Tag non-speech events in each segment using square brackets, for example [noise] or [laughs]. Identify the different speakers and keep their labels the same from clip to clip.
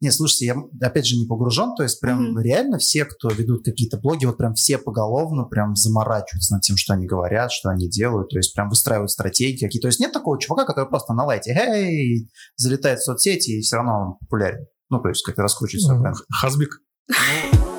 Speaker 1: Не, слушайте, я опять же не погружен, то есть прям mm-hmm. реально все, кто ведут какие-то блоги, вот прям все поголовно прям заморачиваются над тем, что они говорят, что они делают, то есть прям выстраивают стратегии какие. То есть нет такого чувака, который просто на лайте, эй, залетает в соцсети и все равно он популярен. Ну, то есть как-то раскручивает свой бренд.
Speaker 2: Хазбик.
Speaker 1: Ну,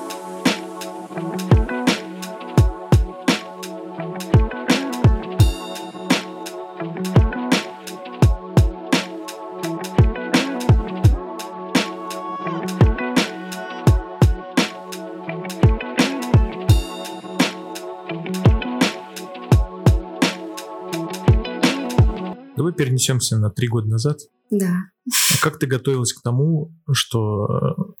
Speaker 2: перенесемся на три года назад.
Speaker 3: Да.
Speaker 2: А как ты готовилась к тому, что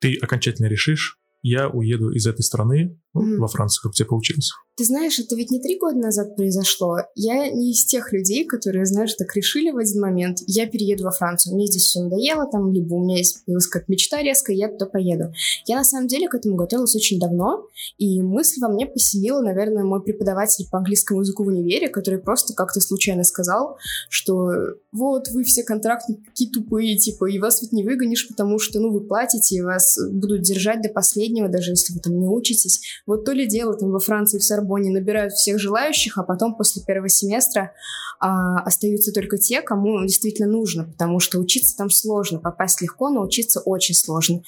Speaker 2: ты окончательно решишь, я уеду из этой страны mm-hmm. во Францию, как у тебя получилось?
Speaker 3: Ты знаешь, это ведь не три года назад произошло. Я не из тех людей, которые, знаешь, так решили в один момент, я перееду во Францию, мне здесь все надоело, там, либо у меня есть появилась как мечта резко, я туда поеду. Я на самом деле к этому готовилась очень давно, и мысль во мне поселила, наверное, мой преподаватель по английскому языку в универе, который просто как-то случайно сказал, что вот вы все контрактники такие тупые, типа, и вас ведь не выгонишь, потому что, ну, вы платите, и вас будут держать до последнего, даже если вы там не учитесь. Вот то ли дело там во Франции, в Сорбоне набирают всех желающих, а потом после первого семестра а, остаются только те, кому действительно нужно, потому что учиться там сложно, попасть легко, но учиться очень сложно.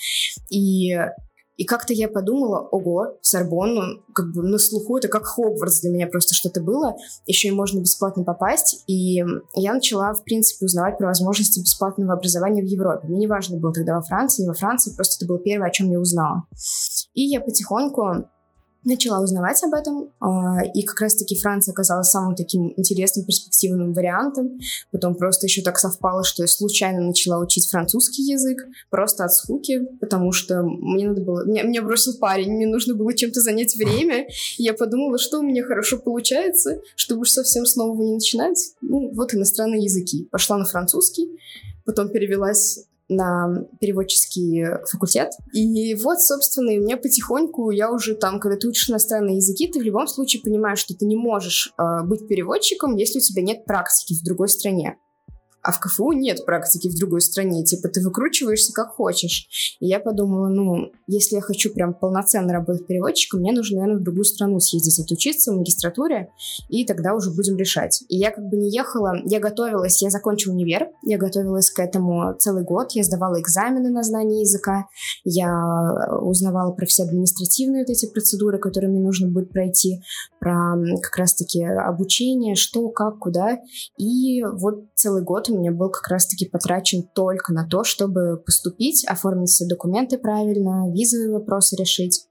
Speaker 3: И и как-то я подумала, ого, Сорбонну, как бы на слуху, это как Хогвартс для меня просто что-то было. Еще и можно бесплатно попасть. И я начала, в принципе, узнавать про возможности бесплатного образования в Европе. Мне не важно было тогда во Франции, не во Франции, просто это было первое, о чем я узнала. И я потихоньку начала узнавать об этом, а, и как раз-таки Франция оказалась самым таким интересным, перспективным вариантом. Потом просто еще так совпало, что я случайно начала учить французский язык, просто от скуки, потому что мне надо было... Мне, мне бросил парень, мне нужно было чем-то занять время, и я подумала, что у меня хорошо получается, чтобы уж совсем с нового не начинать. Ну, вот иностранные языки. Пошла на французский, потом перевелась на переводческий факультет. И вот, собственно, и мне потихоньку, я уже там, когда ты учишь иностранные языки, ты в любом случае понимаешь, что ты не можешь э, быть переводчиком, если у тебя нет практики в другой стране а в КФУ нет практики в другой стране, типа ты выкручиваешься как хочешь. И я подумала, ну, если я хочу прям полноценно работать переводчиком, мне нужно, наверное, в другую страну съездить, отучиться в магистратуре, и тогда уже будем решать. И я как бы не ехала, я готовилась, я закончила универ, я готовилась к этому целый год, я сдавала экзамены на знание языка, я узнавала про все административные вот эти процедуры, которые мне нужно будет пройти, про как раз-таки обучение, что, как, куда. И вот целый год у меня был как раз-таки потрачен только на то, чтобы поступить, оформить все документы правильно, визовые вопросы решить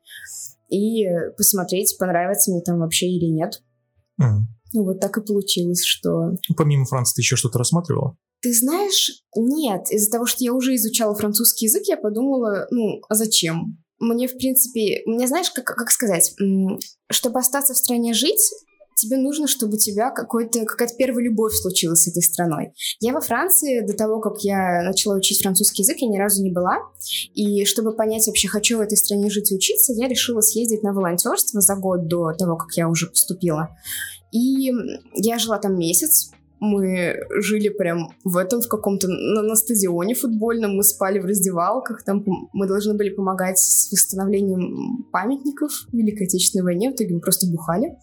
Speaker 3: и посмотреть, понравится мне там вообще или нет. Mm. Ну вот так и получилось, что...
Speaker 2: Помимо Франции ты еще что-то рассматривала?
Speaker 3: Ты знаешь, нет. Из-за того, что я уже изучала французский язык, я подумала, ну, а зачем? Мне, в принципе, мне знаешь, как, как сказать, чтобы остаться в стране жить, тебе нужно, чтобы у тебя какой-то, какая-то первая любовь случилась с этой страной. Я во Франции до того, как я начала учить французский язык, я ни разу не была. И чтобы понять вообще, хочу в этой стране жить и учиться, я решила съездить на волонтерство за год до того, как я уже поступила. И я жила там месяц, мы жили прям в этом, в каком-то, на, на стадионе футбольном, мы спали в раздевалках, там мы должны были помогать с восстановлением памятников Великой Отечественной войне, в итоге мы просто бухали.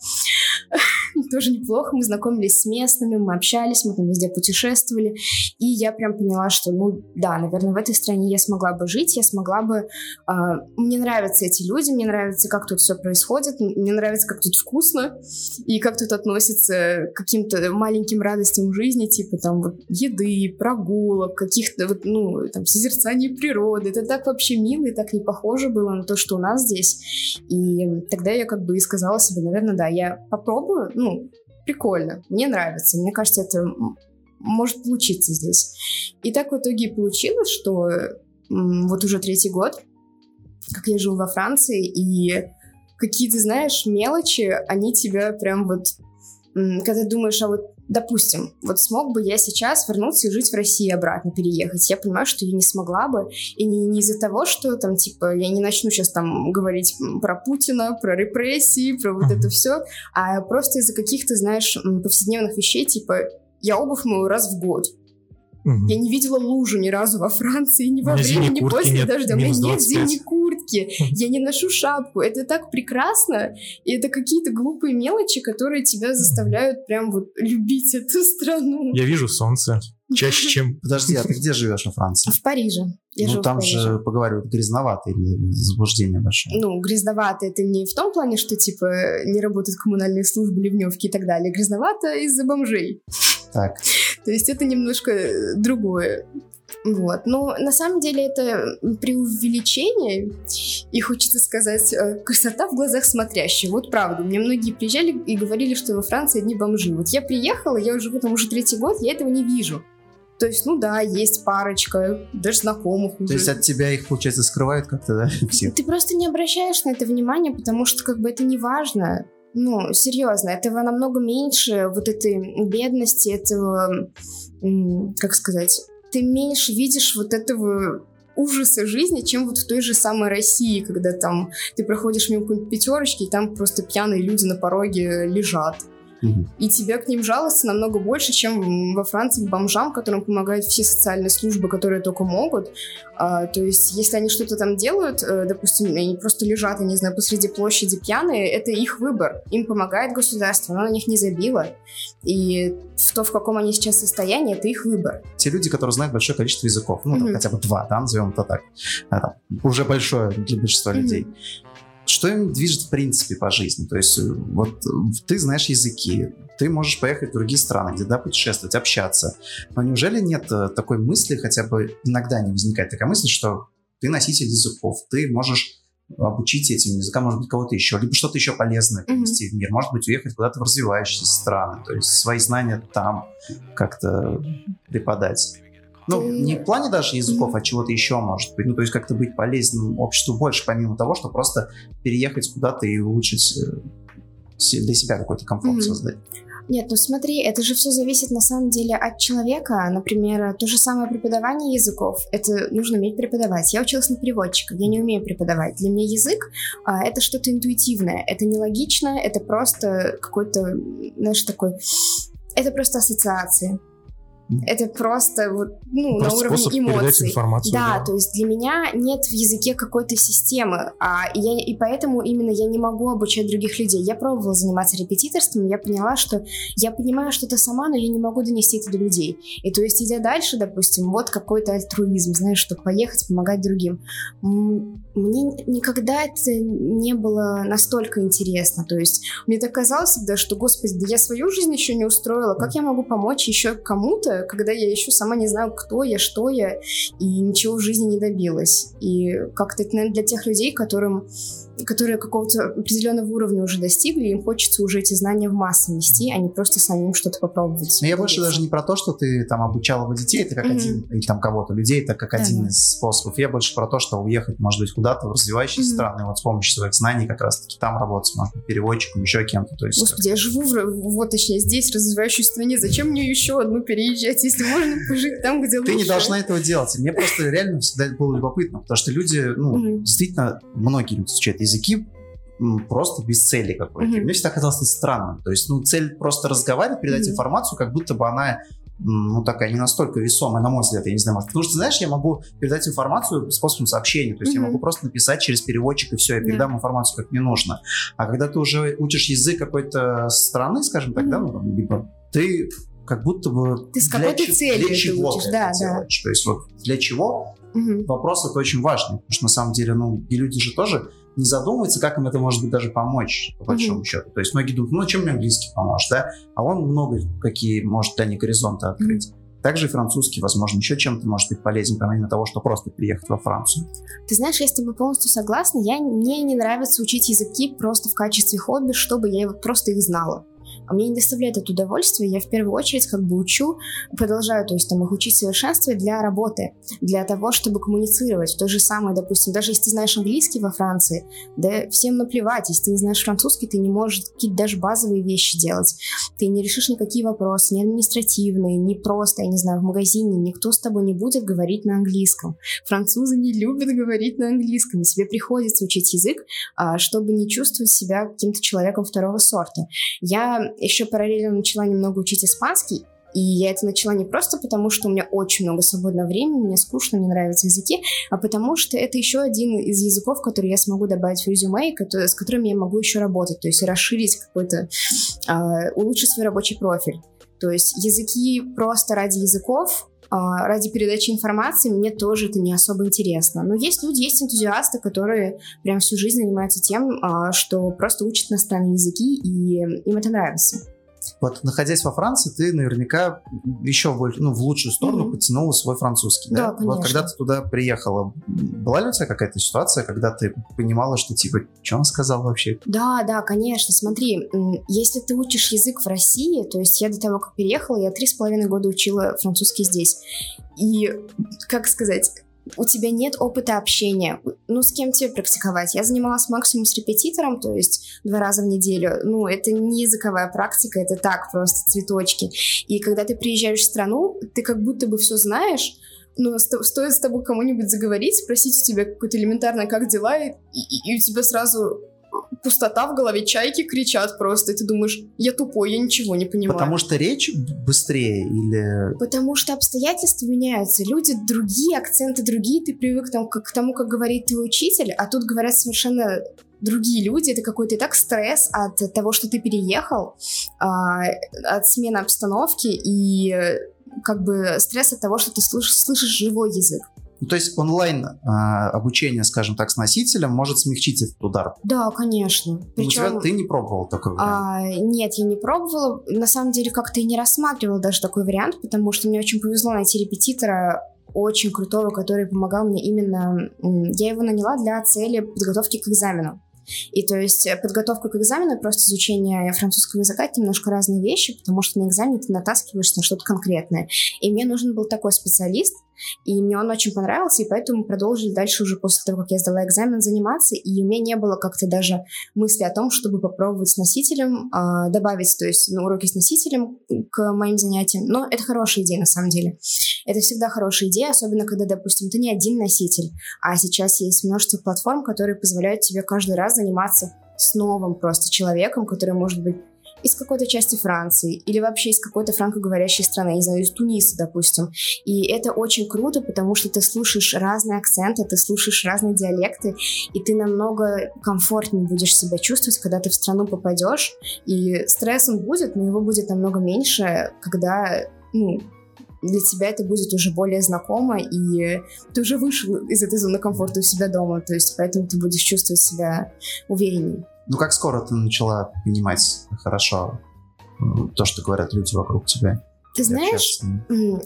Speaker 3: [laughs] тоже неплохо. Мы знакомились с местными, мы общались, мы там везде путешествовали. И я прям поняла, что, ну, да, наверное, в этой стране я смогла бы жить, я смогла бы... Э, мне нравятся эти люди, мне нравится, как тут все происходит, мне нравится, как тут вкусно, и как тут относятся к каким-то маленьким радостям жизни, типа там вот еды, прогулок, каких-то вот, ну, там, созерцания природы. Это так вообще мило и так не похоже было на то, что у нас здесь. И тогда я как бы и сказала себе, наверное, да, я попробую, ну, прикольно, мне нравится, мне кажется, это может получиться здесь. И так в итоге получилось, что вот уже третий год, как я живу во Франции, и какие-то, знаешь, мелочи, они тебя прям вот, когда думаешь, а вот допустим, вот смог бы я сейчас вернуться и жить в России обратно, переехать. Я понимаю, что я не смогла бы. И не, не из-за того, что там, типа, я не начну сейчас там говорить про Путина, про репрессии, про вот это все, а просто из-за каких-то, знаешь, повседневных вещей, типа, я обувь мою раз в год. Угу. Я не видела лужу ни разу во Франции, ни во время, ни после нет, дождя. У меня нет зимней куртки, я не ношу шапку. Это так прекрасно. И это какие-то глупые мелочи, которые тебя заставляют прям вот любить эту страну.
Speaker 2: Я вижу солнце чаще, [laughs] чем...
Speaker 1: Подожди, а ты где живешь во Франции?
Speaker 3: В Париже.
Speaker 1: Я ну, там же, поговаривают, грязновато или заблуждение большое.
Speaker 3: Ну, грязновато это не в том плане, что, типа, не работают коммунальные службы, ливневки и так далее. Грязновато из-за бомжей.
Speaker 1: Так.
Speaker 3: То есть это немножко другое. Вот. Но на самом деле это преувеличение, и хочется сказать, э, красота в глазах смотрящих. Вот правда, мне многие приезжали и говорили, что во Франции одни бомжи. Вот я приехала, я уже в этом уже третий год, я этого не вижу. То есть, ну да, есть парочка, даже знакомых
Speaker 1: уже. То есть от тебя их, получается, скрывают как-то, да, [laughs]
Speaker 3: все? Ты просто не обращаешь на это внимания, потому что как бы это не важно. Ну, серьезно, этого намного меньше, вот этой бедности, этого, как сказать, ты меньше видишь вот этого ужаса жизни, чем вот в той же самой России, когда там ты проходишь мимо какой-нибудь пятерочки, и там просто пьяные люди на пороге лежат. И тебе к ним жаловаться намного больше, чем во Франции бомжам, которым помогают все социальные службы, которые только могут. А, то есть, если они что-то там делают, э, допустим, они просто лежат, я не знаю, посреди площади пьяные, это их выбор. Им помогает государство, оно на них не забило. И то, в каком они сейчас состоянии, это их выбор.
Speaker 1: Те люди, которые знают большое количество языков, ну, там, хотя бы два, да, назовем это так, это уже большое для большинства людей, что им движет в принципе по жизни? То есть э, вот э, ты знаешь языки, ты можешь поехать в другие страны, где да, путешествовать, общаться. Но неужели нет э, такой мысли, хотя бы иногда не возникает такая мысль, что ты носитель языков, ты можешь обучить этим языкам, может быть, кого-то еще, либо что-то еще полезное принести mm-hmm. в мир, может быть, уехать куда-то в развивающиеся страны, то есть свои знания там как-то преподать. Ну, ты... не в плане даже языков, а чего-то еще, может быть. Ну, то есть как-то быть полезным обществу больше, помимо того, что просто переехать куда-то и улучшить э, для себя какой-то комфорт mm-hmm. создать.
Speaker 3: Нет, ну смотри, это же все зависит на самом деле от человека. Например, то же самое преподавание языков. Это нужно уметь преподавать. Я училась на переводчика, я не умею преподавать. Для меня язык а, это что-то интуитивное. Это нелогично, это просто какой-то, знаешь, такой... Это просто ассоциации. Это просто вот, ну, просто на уровне эмоций.
Speaker 2: Информацию,
Speaker 3: да, да, то есть для меня нет в языке какой-то системы, а и, я, и поэтому именно я не могу обучать других людей. Я пробовала заниматься репетиторством, я поняла, что я понимаю что-то сама, но я не могу донести это до людей. И то есть, идя дальше, допустим, вот какой-то альтруизм, знаешь, чтобы поехать, помогать другим. Мне никогда это не было настолько интересно. То есть, мне так казалось всегда, что, господи, да я свою жизнь еще не устроила, как я могу помочь еще кому-то, когда я еще сама не знаю, кто я, что я, и ничего в жизни не добилась. И как-то это, наверное, для тех людей, которым которые какого-то определенного уровня уже достигли, им хочется уже эти знания в массы нести, а не просто самим что-то попробовать.
Speaker 1: Но я больше даже не про то, что ты там обучала бы детей, это как mm-hmm. один, или там кого-то, людей, это как один mm-hmm. из способов. Я больше про то, что уехать, может быть, куда-то в развивающиеся mm-hmm. страны, вот с помощью своих знаний как раз-таки там работать, может быть, переводчиком, еще кем-то. То есть,
Speaker 3: Господи, как... я живу, в, вот точнее, здесь, в развивающейся стране, зачем мне еще одну переезжать, если можно пожить там, где
Speaker 1: лучше? Ты не должна этого делать. Мне просто реально всегда было любопытно, потому что люди, ну, действительно, многие люди изучают языки просто без цели какой-то. Mm-hmm. Мне всегда казалось это странным. То есть, ну, цель просто разговаривать, передать mm-hmm. информацию, как будто бы она ну, такая не настолько весомая, на мой взгляд, я не знаю, может, потому что, знаешь, я могу передать информацию способом сообщения, то есть mm-hmm. я могу просто написать через переводчик, и все, я передам yeah. информацию, как мне нужно. А когда ты уже учишь язык какой-то страны, скажем так, mm-hmm. да, ну, либо ты как будто бы
Speaker 3: ты с какой-то целью
Speaker 1: для чего
Speaker 3: учишь,
Speaker 1: ты
Speaker 3: да,
Speaker 1: это да. делаешь. То есть вот для чего угу. вопрос это очень важный, потому что на самом деле, ну, и люди же тоже не задумываются, как им это может быть даже помочь, по большому mm-hmm. счету. То есть многие думают, ну, чем мне английский поможет, да? А он много какие может для них горизонты открыть. Mm-hmm. Также и французский, возможно, еще чем-то может быть полезен, помимо того, что просто приехать во Францию.
Speaker 3: Ты знаешь, я с тобой полностью согласна. Я, мне не нравится учить языки просто в качестве хобби, чтобы я просто их знала а мне не доставляет это удовольствие, я в первую очередь как бы учу, продолжаю, то есть там их учить совершенствовать для работы, для того, чтобы коммуницировать. То же самое, допустим, даже если ты знаешь английский во Франции, да всем наплевать, если ты не знаешь французский, ты не можешь какие-то даже базовые вещи делать. Ты не решишь никакие вопросы, ни административные, ни просто, я не знаю, в магазине никто с тобой не будет говорить на английском. Французы не любят говорить на английском, тебе приходится учить язык, а, чтобы не чувствовать себя каким-то человеком второго сорта. Я еще параллельно начала немного учить испанский, И я это начала не просто потому, что у меня очень много свободного времени, мне скучно, мне нравятся языки, а потому что это еще один из языков, который я смогу добавить в резюме, с которыми я могу еще работать, то есть расширить какой-то, э, улучшить свой рабочий профиль. То есть языки просто ради языков, а, ради передачи информации мне тоже это не особо интересно. Но есть люди, есть энтузиасты, которые прям всю жизнь занимаются тем, а, что просто учат иностранные языки, и им это нравится.
Speaker 1: Вот находясь во Франции, ты наверняка еще больше, ну, в лучшую сторону mm-hmm. подтянула свой французский, да?
Speaker 3: Да, конечно.
Speaker 1: Вот когда ты туда приехала, была ли у тебя какая-то ситуация, когда ты понимала, что типа, что он сказал вообще?
Speaker 3: Да, да, конечно. Смотри, если ты учишь язык в России, то есть я до того, как переехала, я три с половиной года учила французский здесь. И, как сказать, у тебя нет опыта общения. Ну, с кем тебе практиковать? Я занималась максимум с репетитором, то есть два раза в неделю. Ну, это не языковая практика, это так, просто цветочки. И когда ты приезжаешь в страну, ты как будто бы все знаешь, но стоит с тобой кому-нибудь заговорить, спросить у тебя какое-то элементарное «как дела?» и, и, и у тебя сразу пустота в голове, чайки кричат просто, и ты думаешь, я тупой, я ничего не понимаю.
Speaker 1: Потому что речь быстрее или...
Speaker 3: Потому что обстоятельства меняются, люди другие, акценты другие, ты привык там, к, к тому, как говорит твой учитель, а тут говорят совершенно другие люди, это какой-то и так стресс от того, что ты переехал, а, от смены обстановки и как бы стресс от того, что ты слышишь, слышишь живой язык.
Speaker 1: Ну, то есть онлайн э, обучение, скажем так, с носителем может смягчить этот удар?
Speaker 3: Да, конечно.
Speaker 1: Причем... У тебя, ты не пробовал такой вариант?
Speaker 3: А, нет, я не пробовала. На самом деле как-то и не рассматривала даже такой вариант, потому что мне очень повезло найти репетитора очень крутого, который помогал мне именно... Я его наняла для цели подготовки к экзамену. И то есть э, подготовка к экзамену и просто изучение французского языка — это немножко разные вещи, потому что на экзамене ты натаскиваешься на что-то конкретное. И мне нужен был такой специалист, и мне он очень понравился, и поэтому продолжили дальше уже после того, как я сдала экзамен, заниматься. И у меня не было как-то даже мысли о том, чтобы попробовать с носителем, э, добавить, то есть на уроки с носителем к моим занятиям. Но это хорошая идея на самом деле. Это всегда хорошая идея, особенно когда, допустим, ты не один носитель, а сейчас есть множество платформ, которые позволяют тебе каждый раз заниматься с новым просто человеком, который может быть из какой-то части Франции или вообще из какой-то франкоговорящей страны, не знаю, из Туниса, допустим. И это очень круто, потому что ты слушаешь разные акценты, ты слушаешь разные диалекты, и ты намного комфортнее будешь себя чувствовать, когда ты в страну попадешь. И стресс он будет, но его будет намного меньше, когда ну, для тебя это будет уже более знакомо, и ты уже вышел из этой зоны комфорта у себя дома, то есть поэтому ты будешь чувствовать себя увереннее.
Speaker 1: Ну, как скоро ты начала понимать хорошо то, что говорят люди вокруг тебя?
Speaker 3: Ты знаешь,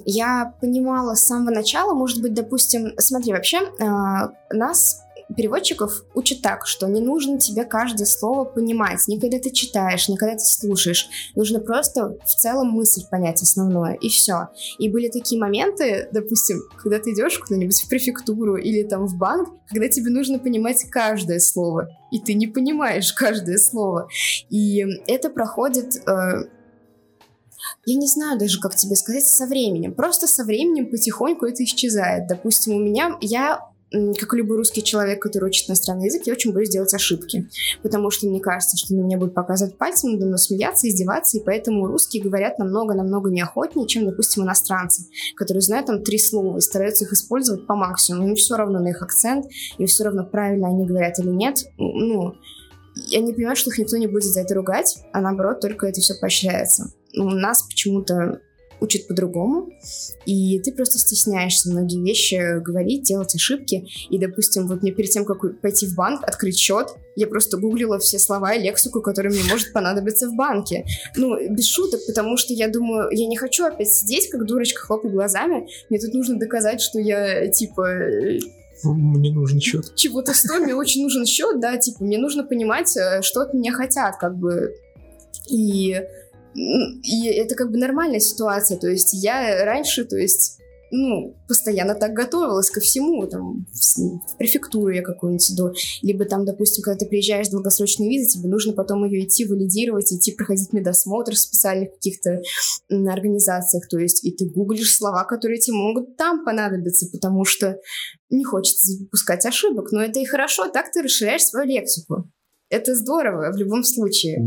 Speaker 3: я понимала с самого начала, может быть, допустим, смотри, вообще э, нас переводчиков учат так, что не нужно тебе каждое слово понимать, не когда ты читаешь, не когда ты слушаешь. Нужно просто в целом мысль понять основное, и все. И были такие моменты, допустим, когда ты идешь куда-нибудь в префектуру или там в банк, когда тебе нужно понимать каждое слово, и ты не понимаешь каждое слово. И это проходит... Э, я не знаю даже, как тебе сказать, со временем. Просто со временем потихоньку это исчезает. Допустим, у меня, я как и любой русский человек, который учит иностранный язык, я очень боюсь делать ошибки, потому что мне кажется, что на меня будут показывать пальцем, надо мной смеяться, издеваться, и поэтому русские говорят намного-намного неохотнее, чем, допустим, иностранцы, которые знают там три слова и стараются их использовать по максимуму. Им все равно на их акцент, им все равно правильно они говорят или нет. Ну, я не понимаю, что их никто не будет за это ругать, а наоборот, только это все поощряется. У нас почему-то учат по-другому, и ты просто стесняешься многие вещи говорить, делать ошибки. И, допустим, вот мне перед тем, как пойти в банк, открыть счет, я просто гуглила все слова и лексику, которая мне может понадобиться в банке. Ну, без шуток, потому что я думаю, я не хочу опять сидеть, как дурочка, хлопать глазами. Мне тут нужно доказать, что я, типа,
Speaker 2: мне нужен счет.
Speaker 3: Чего-то стою, мне очень нужен счет, да, типа, мне нужно понимать, э, что от меня хотят, как бы. И и это как бы нормальная ситуация. То есть я раньше, то есть ну, постоянно так готовилась ко всему, там, в, префектуру я какую-нибудь иду, либо там, допустим, когда ты приезжаешь с долгосрочной визой, тебе нужно потом ее идти валидировать, идти проходить медосмотр в специальных каких-то организациях, то есть и ты гуглишь слова, которые тебе могут там понадобиться, потому что не хочется запускать ошибок, но это и хорошо, так ты расширяешь свою лексику. Это здорово в любом случае.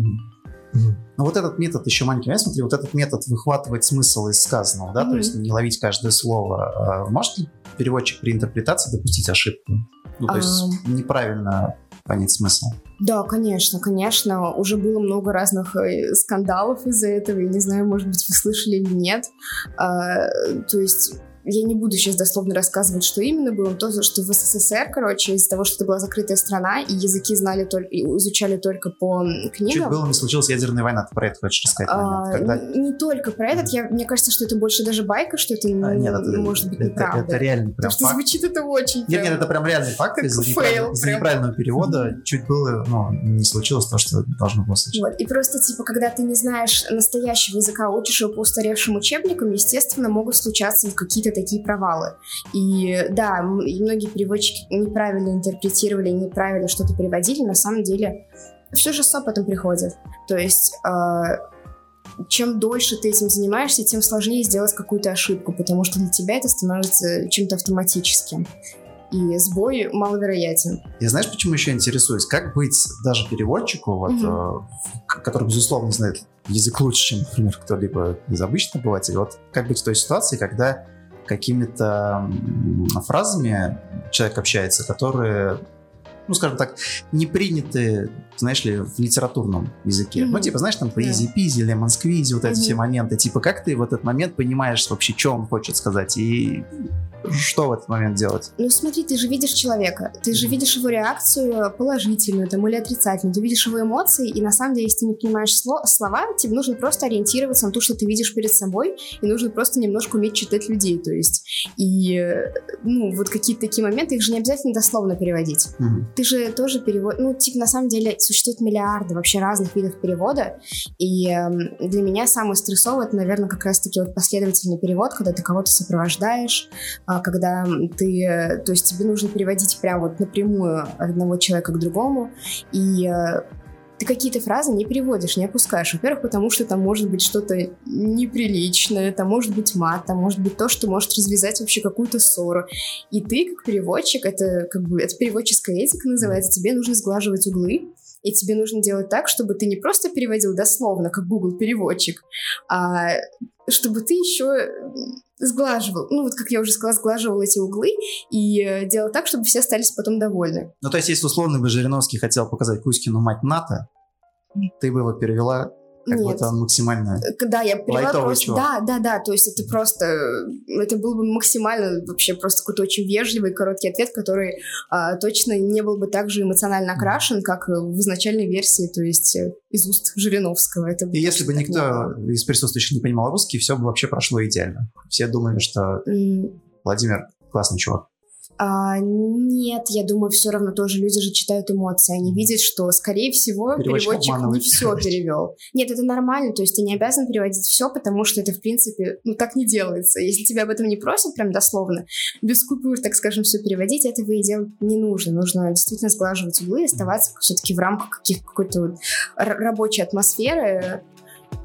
Speaker 1: Но вот этот метод еще маленький, я смотри, вот этот метод выхватывать смысл из сказанного, да, mm-hmm. то есть не ловить каждое слово. А может ли переводчик при интерпретации допустить ошибку? Ну, то есть um... неправильно понять смысл.
Speaker 3: Да, конечно, конечно. Уже было много разных э, скандалов из-за этого. Я не знаю, может быть, вы слышали или нет. А, то есть я не буду сейчас дословно рассказывать, что именно было, то, что в СССР, короче, из-за того, что это была закрытая страна, и языки знали только, и изучали только по книгам.
Speaker 1: Чуть было не случилась ядерная война, ты про это хочешь рассказать?
Speaker 3: А, когда... Не только про этот, я, мне кажется, что это больше даже байка, что это а, нет, это, может быть неправда.
Speaker 1: Это, это реально прям
Speaker 3: Потому что звучит это очень
Speaker 1: Нет, прям... нет, это прям реальный факт, из-за неправильного, из неправильного перевода чуть было, ну, не случилось то, что должно было случиться.
Speaker 3: Вот, и просто, типа, когда ты не знаешь настоящего языка, учишь его по устаревшим учебникам, естественно, могут случаться какие-то такие провалы. И да, и многие переводчики неправильно интерпретировали, неправильно что-то переводили, на самом деле все же с опытом приходит. То есть э, чем дольше ты этим занимаешься, тем сложнее сделать какую-то ошибку, потому что для тебя это становится чем-то автоматическим. И сбой маловероятен.
Speaker 1: Я знаешь, почему еще интересуюсь? Как быть даже переводчику, вот, угу. который, безусловно, знает язык лучше, чем, например, кто-либо из обычных обывателей. Вот как быть в той ситуации, когда какими-то фразами человек общается, которые ну, скажем так, не приняты, знаешь ли, в литературном языке. Mm-hmm. Ну, типа, знаешь, там по easy-peasy, lemon squeezy, вот mm-hmm. эти все моменты. Типа, как ты в этот момент понимаешь вообще, что он хочет сказать? И что в этот момент делать?
Speaker 3: Ну смотри, ты же видишь человека, ты же видишь его реакцию положительную там, или отрицательную, ты видишь его эмоции, и на самом деле, если ты не понимаешь сло- слова, тебе нужно просто ориентироваться на то, что ты видишь перед собой, и нужно просто немножко уметь читать людей, то есть. И, ну, вот какие-то такие моменты, их же не обязательно дословно переводить. Mm-hmm. Ты же тоже перевод... Ну, типа, на самом деле, существует миллиарды вообще разных видов перевода, и э, для меня самый стрессовый, это, наверное, как раз-таки вот последовательный перевод, когда ты кого-то сопровождаешь, э, а, когда ты, то есть тебе нужно переводить прям вот напрямую одного человека к другому, и э, ты какие-то фразы не переводишь, не опускаешь. Во-первых, потому что там может быть что-то неприличное, там может быть мат, там может быть то, что может развязать вообще какую-то ссору. И ты, как переводчик, это как бы это переводческая этика называется, тебе нужно сглаживать углы, и тебе нужно делать так, чтобы ты не просто переводил дословно, как Google переводчик, а чтобы ты еще сглаживал, ну вот как я уже сказала, сглаживал эти углы и э, делал так, чтобы все остались потом довольны.
Speaker 1: Ну то есть если условно бы Жириновский хотел показать Кузькину мать НАТО, ты бы его перевела как Нет. будто он максимально
Speaker 3: э, Да, я перевела просто... Чувак. Да, да, да, то есть это просто... Это был бы максимально вообще просто какой-то очень вежливый, короткий ответ, который а, точно не был бы так же эмоционально окрашен, как в изначальной версии, то есть э, из уст Жириновского. Это
Speaker 1: И если бы никто из присутствующих не понимал русский, все бы вообще прошло идеально. Все думали, что mm. Владимир классный чувак.
Speaker 3: А, нет, я думаю, все равно тоже люди же читают эмоции. Они видят, что, скорее всего, переводчик, переводчик не все перевел. Нет, это нормально, то есть ты не обязан переводить все, потому что это, в принципе, ну так не делается. Если тебя об этом не просят, прям дословно, без купюр, так скажем, все переводить, этого и делать не нужно. Нужно действительно сглаживать углы и оставаться все-таки в рамках каких какой-то вот рабочей атмосферы,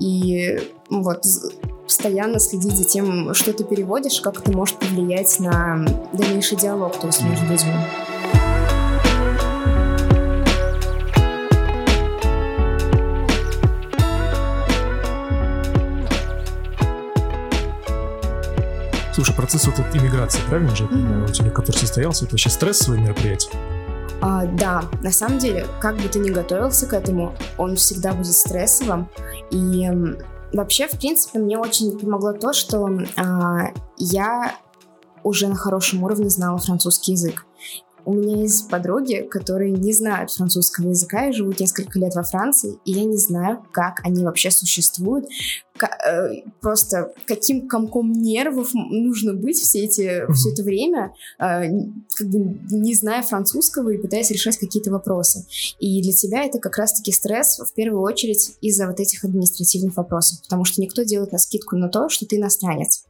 Speaker 3: и вот постоянно следить за тем, что ты переводишь, как это может повлиять на дальнейший диалог, то есть между людьми.
Speaker 2: Слушай, процесс вот этой иммиграции, правильно же, mm-hmm. у тебя, который состоялся, это вообще стрессовое мероприятие?
Speaker 3: А, да, на самом деле, как бы ты ни готовился к этому, он всегда будет стрессовым. И вообще, в принципе, мне очень помогло то, что а, я уже на хорошем уровне знала французский язык. У меня есть подруги, которые не знают французского языка и живут несколько лет во Франции, и я не знаю, как они вообще существуют, э, просто каким комком нервов нужно быть все, эти, все это время, э, как бы не зная французского и пытаясь решать какие-то вопросы. И для тебя это как раз-таки стресс в первую очередь из-за вот этих административных вопросов, потому что никто делает на скидку на то, что ты иностранец.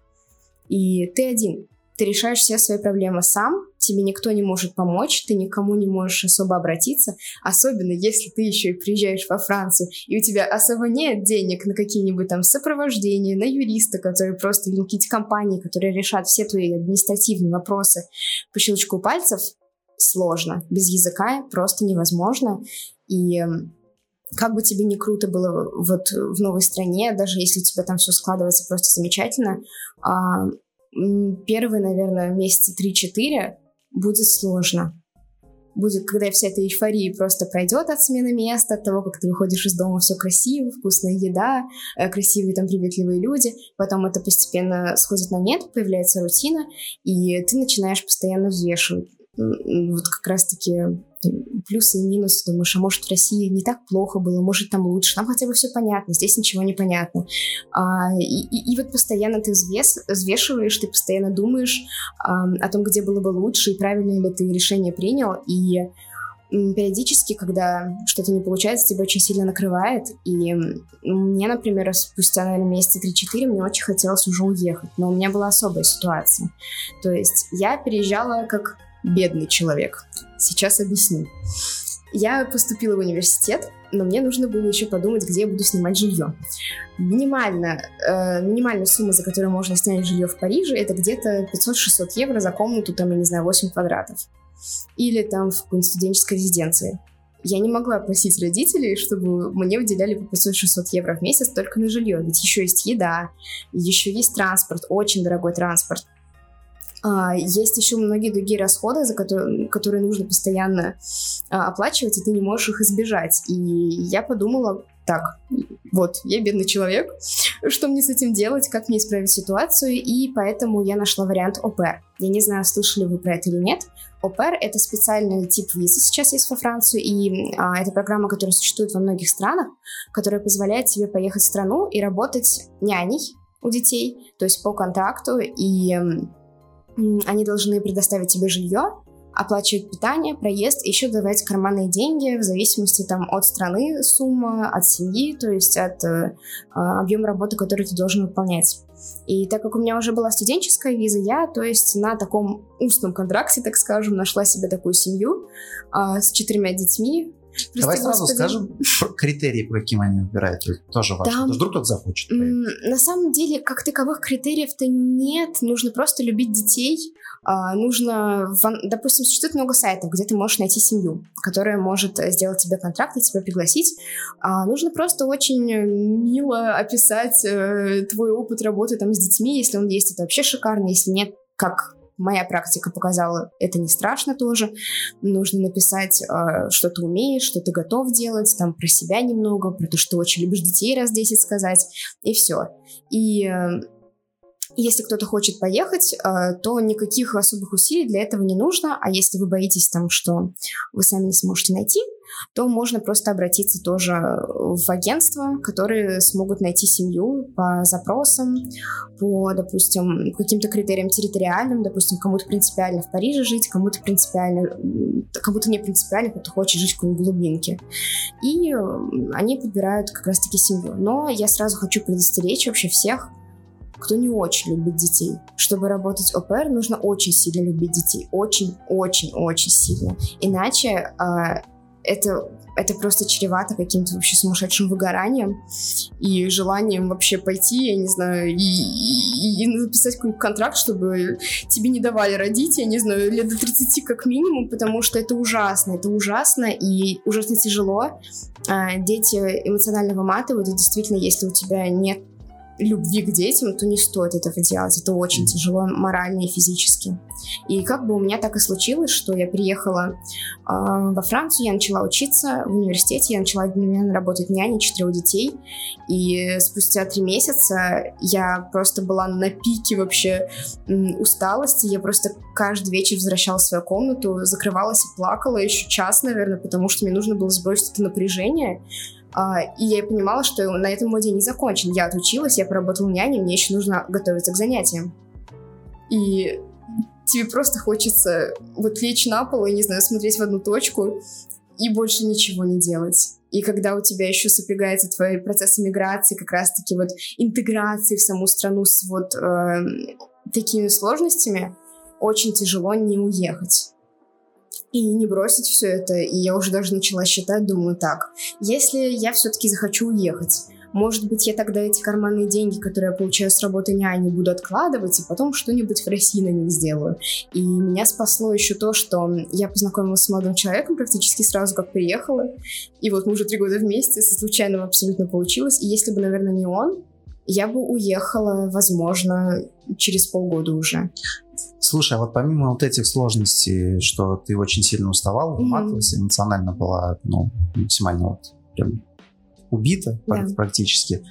Speaker 3: И ты один ты решаешь все свои проблемы сам, тебе никто не может помочь, ты никому не можешь особо обратиться, особенно если ты еще и приезжаешь во Францию, и у тебя особо нет денег на какие-нибудь там сопровождения, на юриста, который просто, или какие-то компании, которые решат все твои административные вопросы по щелчку пальцев, сложно. Без языка просто невозможно. И как бы тебе не круто было вот в новой стране, даже если у тебя там все складывается просто замечательно, а, первые, наверное, месяца 3-4 будет сложно. Будет, когда вся эта эйфория просто пройдет от смены места, от того, как ты выходишь из дома, все красиво, вкусная еда, э, красивые там приветливые люди. Потом это постепенно сходит на нет, появляется рутина, и ты начинаешь постоянно взвешивать вот как раз-таки плюсы и минусы, думаешь, а может в России не так плохо было, может там лучше, там хотя бы все понятно, здесь ничего не понятно. А, и, и, и вот постоянно ты взвес, взвешиваешь, ты постоянно думаешь а, о том, где было бы лучше, и правильно ли ты решение принял, и периодически, когда что-то не получается, тебя очень сильно накрывает. И мне, например, спустя, наверное, месяца 3-4 мне очень хотелось уже уехать. Но у меня была особая ситуация. То есть я переезжала как бедный человек. Сейчас объясню. Я поступила в университет, но мне нужно было еще подумать, где я буду снимать жилье. Минимально, э, минимальная сумма, за которую можно снять жилье в Париже, это где-то 500-600 евро за комнату, там, я не знаю, 8 квадратов. Или там в какой-нибудь студенческой резиденции. Я не могла просить родителей, чтобы мне выделяли по 500-600 евро в месяц только на жилье. Ведь еще есть еда, еще есть транспорт, очень дорогой транспорт. А, есть еще многие другие расходы, за которые, которые нужно постоянно а, оплачивать, и ты не можешь их избежать. И я подумала, так, вот, я бедный человек, [laughs] что мне с этим делать, как мне исправить ситуацию, и поэтому я нашла вариант ОПР. Я не знаю, слышали вы про это или нет. ОПР — это специальный тип визы сейчас есть во Францию, и а, это программа, которая существует во многих странах, которая позволяет тебе поехать в страну и работать няней у детей, то есть по контракту, и они должны предоставить тебе жилье, оплачивать питание, проезд, еще давать карманные деньги в зависимости там от страны сумма, от семьи, то есть от э, а, объема работы, который ты должен выполнять. И так как у меня уже была студенческая виза, я, то есть на таком устном контракте, так скажем, нашла себе такую семью э, с четырьмя детьми,
Speaker 1: Прости, Давай сразу господи. скажем критерии, по каким они выбирают. Тоже важно. Там, вдруг кто-то захочет.
Speaker 3: На самом деле, как таковых критериев-то нет. Нужно просто любить детей. А, нужно, допустим, существует много сайтов, где ты можешь найти семью, которая может сделать тебе контракт и тебя пригласить. А, нужно просто очень мило описать э, твой опыт работы там с детьми. Если он есть, это вообще шикарно. Если нет, как моя практика показала, это не страшно тоже. Нужно написать, э, что ты умеешь, что ты готов делать, там про себя немного, про то, что очень любишь детей раз 10 сказать, и все. И э, если кто-то хочет поехать, э, то никаких особых усилий для этого не нужно, а если вы боитесь там, что вы сами не сможете найти, то можно просто обратиться тоже в агентство, которые смогут найти семью по запросам, по, допустим, каким-то критериям территориальным, допустим, кому-то принципиально в Париже жить, кому-то принципиально, кому-то не принципиально, кто-то хочет жить в какой-нибудь глубинке. И они подбирают как раз-таки семью. Но я сразу хочу предостеречь вообще всех, кто не очень любит детей. Чтобы работать ОПР, нужно очень сильно любить детей. Очень-очень-очень сильно. Иначе э, это, это просто чревато каким-то вообще сумасшедшим выгоранием и желанием вообще пойти, я не знаю, и, и, и написать какой-нибудь контракт, чтобы тебе не давали родить, я не знаю, лет до 30 как минимум, потому что это ужасно, это ужасно и ужасно тяжело. А, дети эмоционально выматывают, и действительно, если у тебя нет любви к детям, то не стоит этого делать. Это очень тяжело морально и физически. И как бы у меня так и случилось, что я приехала э, во Францию, я начала учиться в университете, я начала одновременно работать няней четырех детей. И спустя три месяца я просто была на пике вообще усталости. Я просто каждый вечер возвращалась в свою комнату, закрывалась и плакала еще час, наверное, потому что мне нужно было сбросить это напряжение. А, и я понимала, что на этом мой день не закончен. Я отучилась, я поработала няней, мне еще нужно готовиться к занятиям. И тебе просто хочется вот лечь на пол и, не знаю, смотреть в одну точку и больше ничего не делать. И когда у тебя еще сопрягается твой процесс миграции, как раз-таки вот интеграции в саму страну с вот э, такими сложностями, очень тяжело не уехать и не бросить все это. И я уже даже начала считать, думаю, так, если я все-таки захочу уехать, может быть, я тогда эти карманные деньги, которые я получаю с работы няни, буду откладывать, и потом что-нибудь в России на них сделаю. И меня спасло еще то, что я познакомилась с молодым человеком практически сразу, как приехала, и вот мы уже три года вместе, со случайным абсолютно получилось, и если бы, наверное, не он, я бы уехала, возможно, через полгода уже.
Speaker 1: Слушай, а вот помимо вот этих сложностей, что ты очень сильно уставала, выматывалась, mm-hmm. эмоционально была ну, максимально вот прям убита да. практически,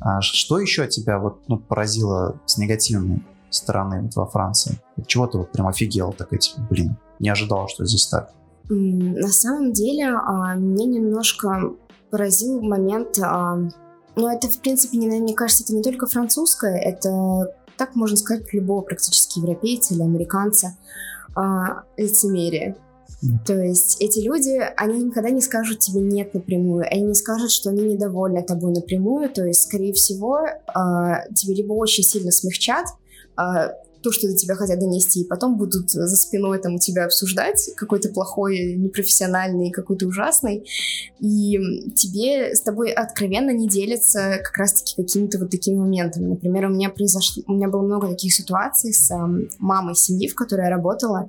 Speaker 1: а что еще тебя вот ну, поразило с негативной стороны вот во Франции? От чего ты вот прям офигела так эти, блин, не ожидала, что здесь так?
Speaker 3: На самом деле, а, меня немножко поразил момент, а, ну это в принципе, не, мне кажется, это не только французское, это так можно сказать любого практически европейца или американца, а, лицемерие. То есть эти люди, они никогда не скажут тебе нет напрямую, они не скажут, что они недовольны тобой напрямую, то есть, скорее всего, э, тебе либо очень сильно смягчат, э, то, что до тебя хотят донести, и потом будут за спиной там у тебя обсуждать какой-то плохой, непрофессиональный, какой-то ужасный, и тебе с тобой откровенно не делятся как раз-таки какими-то вот такими моментами. Например, у меня произошло, у меня было много таких ситуаций с э, мамой семьи, в которой я работала.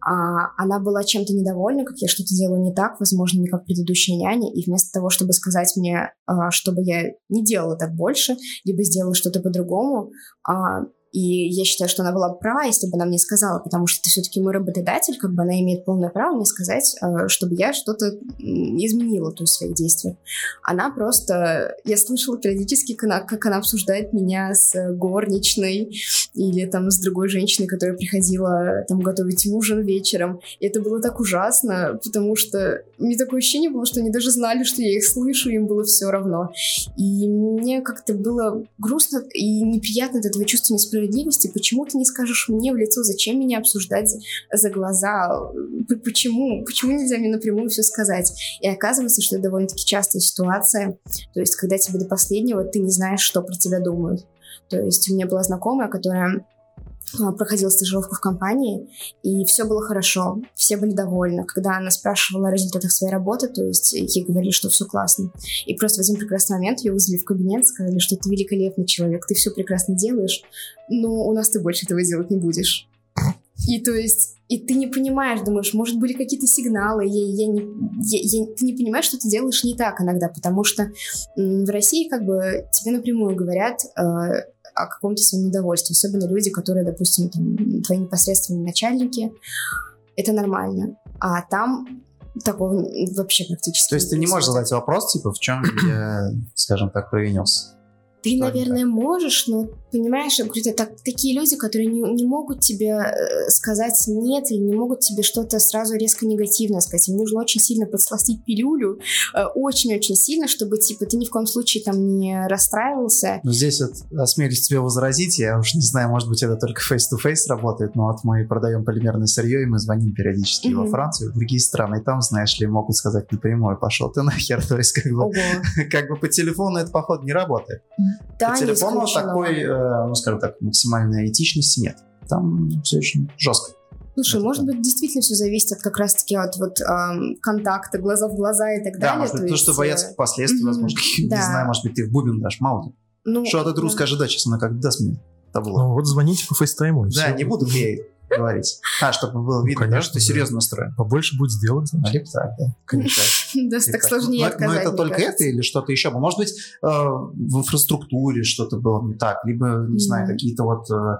Speaker 3: А, она была чем-то недовольна, как я что-то делаю не так, возможно, не как предыдущая няня, и вместо того, чтобы сказать мне, э, чтобы я не делала так больше, либо сделала что-то по-другому, э, и я считаю, что она была права, если бы она мне сказала, потому что ты все-таки мой работодатель, как бы она имеет полное право мне сказать, э, чтобы я что-то изменила, то есть в своих действиях. Она просто... Я слышала периодически, как она, обсуждает меня с горничной или там с другой женщиной, которая приходила там готовить ужин вечером. И это было так ужасно, потому что мне такое ощущение было, что они даже знали, что я их слышу, им было все равно. И мне как-то было грустно и неприятно от этого чувства несправедливости справедливости, почему ты не скажешь мне в лицо, зачем меня обсуждать за глаза, почему, почему нельзя мне напрямую все сказать? И оказывается, что это довольно-таки частая ситуация, то есть когда тебе до последнего ты не знаешь, что про тебя думают. То есть у меня была знакомая, которая проходила стажировку в компании, и все было хорошо, все были довольны. Когда она спрашивала о результатах своей работы, то есть ей говорили, что все классно. И просто в один прекрасный момент ее вызвали в кабинет, сказали, что ты великолепный человек, ты все прекрасно делаешь, но у нас ты больше этого делать не будешь. И то есть, и ты не понимаешь, думаешь, может, были какие-то сигналы, я, я не, я, я, ты не понимаешь, что ты делаешь не так иногда, потому что в России как бы тебе напрямую говорят, э, о каком-то своем недовольстве. Особенно люди, которые, допустим, там, твои непосредственные начальники. Это нормально. А там такого вообще практически
Speaker 1: То есть ты не можешь задать вопрос, типа, в чем я, скажем так, провинился?
Speaker 3: Ты, наверное, можешь, но понимаешь, я говорю, это так, такие люди, которые не, не могут тебе э, сказать нет или не могут тебе что-то сразу резко негативно сказать. Им нужно очень сильно подсластить пилюлю, э, очень-очень сильно, чтобы, типа, ты ни в коем случае там не расстраивался.
Speaker 1: Ну, здесь вот осмелюсь тебе возразить, я уж не знаю, может быть, это только face-to-face работает, но вот мы продаем полимерное сырье, и мы звоним периодически mm-hmm. во Францию, в другие страны, и там, знаешь ли, могут сказать напрямую, пошел ты нахер, [laughs] то есть как бы, [laughs] как бы по телефону это, походу, не работает.
Speaker 3: Да,
Speaker 1: По телефону такой, э, ну, скажем так, максимальной этичности нет. Там все очень жестко.
Speaker 3: Слушай, это может быть, действительно все зависит от как раз-таки от вот эм, контакта, глаза в глаза и так
Speaker 1: да,
Speaker 3: далее.
Speaker 1: Да, может быть, то, что боятся э, последствий, mm-hmm, возможно, [laughs] да. не знаю, может быть, ты в бубен дашь, мало ли. Ну, что от русская ожидать, сейчас она как даст мне табло.
Speaker 2: Ну вот звоните по фейстайму.
Speaker 1: Да, не буду ей говорить. А, чтобы было видно, конечно, что ты серьезно настроен.
Speaker 2: Побольше будет сделать,
Speaker 1: значит. Либо так, да, конечно. [laughs]
Speaker 3: Да, так сложнее
Speaker 1: отказать, Но это только это или что-то еще? Может быть, э, в инфраструктуре что-то было не так, либо, не знаю, какие-то вот э,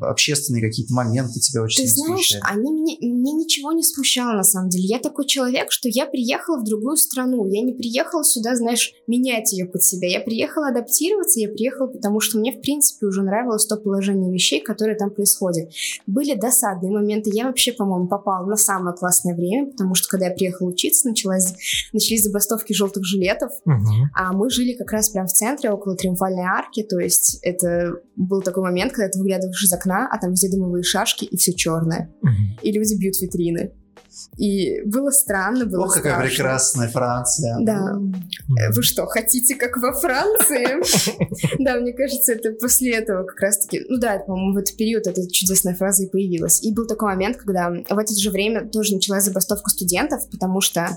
Speaker 1: общественные какие-то моменты тебя очень
Speaker 3: Ты знаешь, смущают? они меня, мне ничего не смущало на самом деле. Я такой человек, что я приехала в другую страну. Я не приехала сюда, знаешь, менять ее под себя. Я приехала адаптироваться, я приехала, потому что мне, в принципе, уже нравилось то положение вещей, которые там происходят. Были досадные моменты. Я вообще, по-моему, попала на самое классное время, потому что, когда я приехала учиться, началась, начались забастовки желтых жилетов, угу. а мы жили как раз прям в центре, около Триумфальной арки, то есть это был такой момент, когда ты выглядываешь из окна, а там везде дымовые шашки и все черное. Угу. И люди бьют витрины. И было странно, было
Speaker 1: Ох, какая
Speaker 3: страшно.
Speaker 1: прекрасная Франция.
Speaker 3: Да. Вы что, хотите как во Франции? [laughs] Да, мне кажется, это после этого как раз-таки... Ну да, по-моему, в этот период эта чудесная фраза и появилась. И был такой момент, когда в это же время тоже началась забастовка студентов, потому что,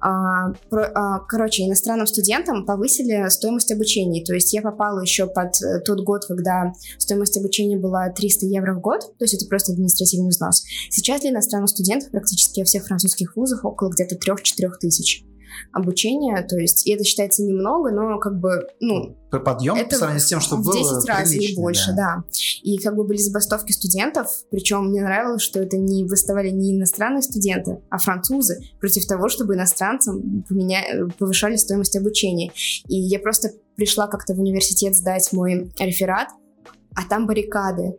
Speaker 3: а, а, короче, иностранным студентам повысили стоимость обучения. То есть я попала еще под э, тот год, когда стоимость обучения была 300 евро в год, то есть это просто административный взнос. Сейчас для иностранных студентов практически во всех французских вузах около где-то 3-4 тысяч обучения, то есть, и это считается немного, но как бы, ну,
Speaker 1: Подъем
Speaker 3: Это
Speaker 1: по сравнению с тем, что
Speaker 3: в
Speaker 1: было
Speaker 3: 10 раз или
Speaker 1: приличный,
Speaker 3: больше, да. И как бы были забастовки студентов, причем мне нравилось, что это не выставали не иностранные студенты, а французы против того, чтобы иностранцам поменя... повышали стоимость обучения. И я просто пришла как-то в университет сдать мой реферат, а там баррикады.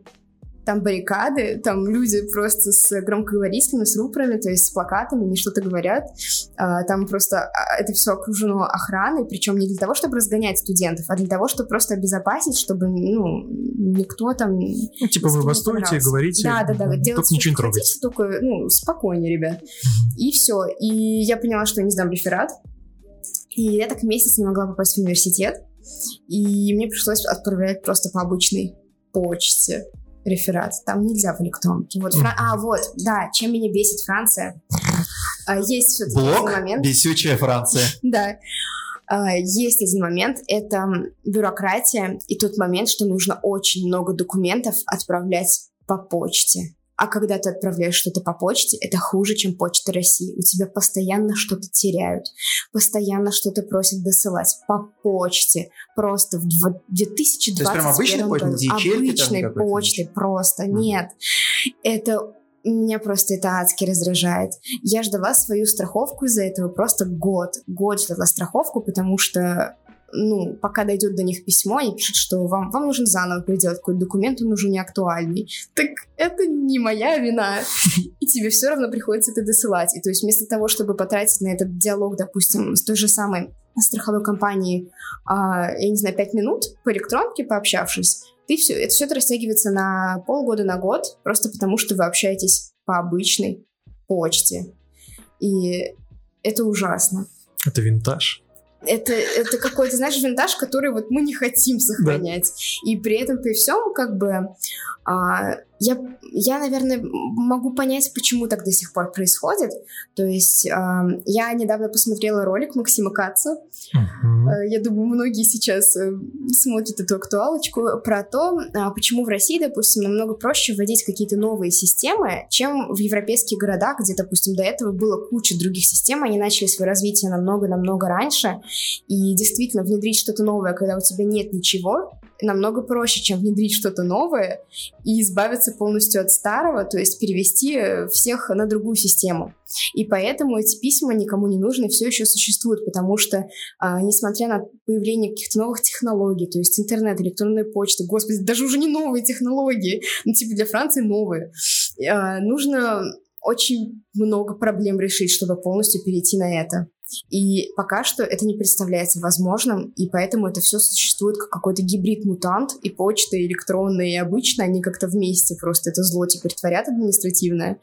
Speaker 3: Там баррикады, там люди просто с громкоговорителями, с рупорами, то есть с плакатами, они что-то говорят. А, Там просто а, это все окружено охраной, причем не для того, чтобы разгонять студентов, а для того, чтобы просто обезопасить, чтобы ну, никто там...
Speaker 2: Ну, типа вы бастуете, говорите,
Speaker 3: Да, да, да,
Speaker 2: только
Speaker 3: делайте,
Speaker 2: ничего не трогайте.
Speaker 3: хотите, только, ну, спокойнее, ребят. И все. И я поняла, что я не сдам реферат. И я так месяц не могла попасть в университет. И мне пришлось отправлять просто по обычной почте реферат. Там нельзя в электронке. Вот, Фра- А, вот, да, чем меня бесит Франция. А, Есть все-таки
Speaker 1: Блок,
Speaker 3: момент.
Speaker 1: бесючая Франция. [laughs]
Speaker 3: Да. А, Есть один момент, это бюрократия и тот момент, что нужно очень много документов отправлять по почте. А когда ты отправляешь что-то по почте, это хуже, чем почта России. У тебя постоянно что-то теряют, постоянно что-то просят досылать по почте. Просто в дво- 2021
Speaker 1: То есть прям обычной почтой,
Speaker 3: году.
Speaker 1: там
Speaker 3: Обычной почтой просто,
Speaker 1: Мгм.
Speaker 3: нет. Это меня просто это адски раздражает. Я ждала свою страховку из-за этого просто год. Год ждала страховку, потому что ну, пока дойдет до них письмо, они пишут, что вам, вам нужно заново переделать какой-то документ, он уже не актуальный. Так это не моя вина. [laughs] И тебе все равно приходится это досылать. И то есть вместо того, чтобы потратить на этот диалог, допустим, с той же самой страховой компанией, а, я не знаю, пять минут по электронке пообщавшись, ты все, это все это растягивается на полгода, на год, просто потому что вы общаетесь по обычной почте. И это ужасно.
Speaker 2: Это винтаж.
Speaker 3: Это, это какой-то, знаешь, винтаж, который вот мы не хотим сохранять. И при этом, при всем, как бы, а, я, я, наверное, могу понять, почему так до сих пор происходит. То есть а, я недавно посмотрела ролик Максима Каца.
Speaker 2: Мгм.
Speaker 3: Э, Я думаю, многие сейчас э, смотрят эту актуалочку про то, а, почему в России, допустим, намного проще вводить какие-то новые системы, чем в европейских городах, где, допустим, до этого было куча других систем, они начали свое развитие намного-намного раньше, и действительно внедрить что-то новое, когда у тебя нет ничего, намного проще, чем внедрить что-то новое и избавиться полностью от старого, то есть перевести всех на другую систему. И поэтому эти письма никому не нужны, все еще существуют, потому что а, несмотря на появление каких-то новых технологий, то есть интернет, электронная почта, господи, даже уже не новые технологии, ну типа для Франции новые, а, нужно очень много проблем решить, чтобы полностью перейти на это. И пока что это не представляется возможным, и поэтому это все существует как какой-то гибрид-мутант, и почта, и электронная, и обычная, они как-то вместе просто это зло теперь творят административное,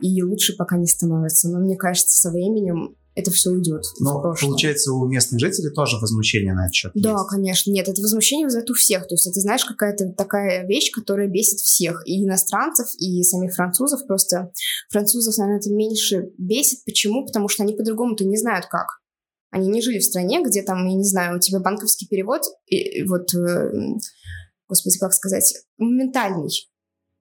Speaker 3: и лучше пока не становится. Но мне кажется, со временем это все уйдет
Speaker 1: Но
Speaker 3: прошлое.
Speaker 1: получается, у местных жителей тоже возмущение на этот счет
Speaker 3: Да,
Speaker 1: есть.
Speaker 3: конечно. Нет, это возмущение вызывает у всех. То есть это, знаешь, какая-то такая вещь, которая бесит всех. И иностранцев, и самих французов. Просто французов, наверное, это меньше бесит. Почему? Потому что они по-другому-то не знают как. Они не жили в стране, где там, я не знаю, у тебя банковский перевод, и, и вот, э, господи, как сказать, моментальный.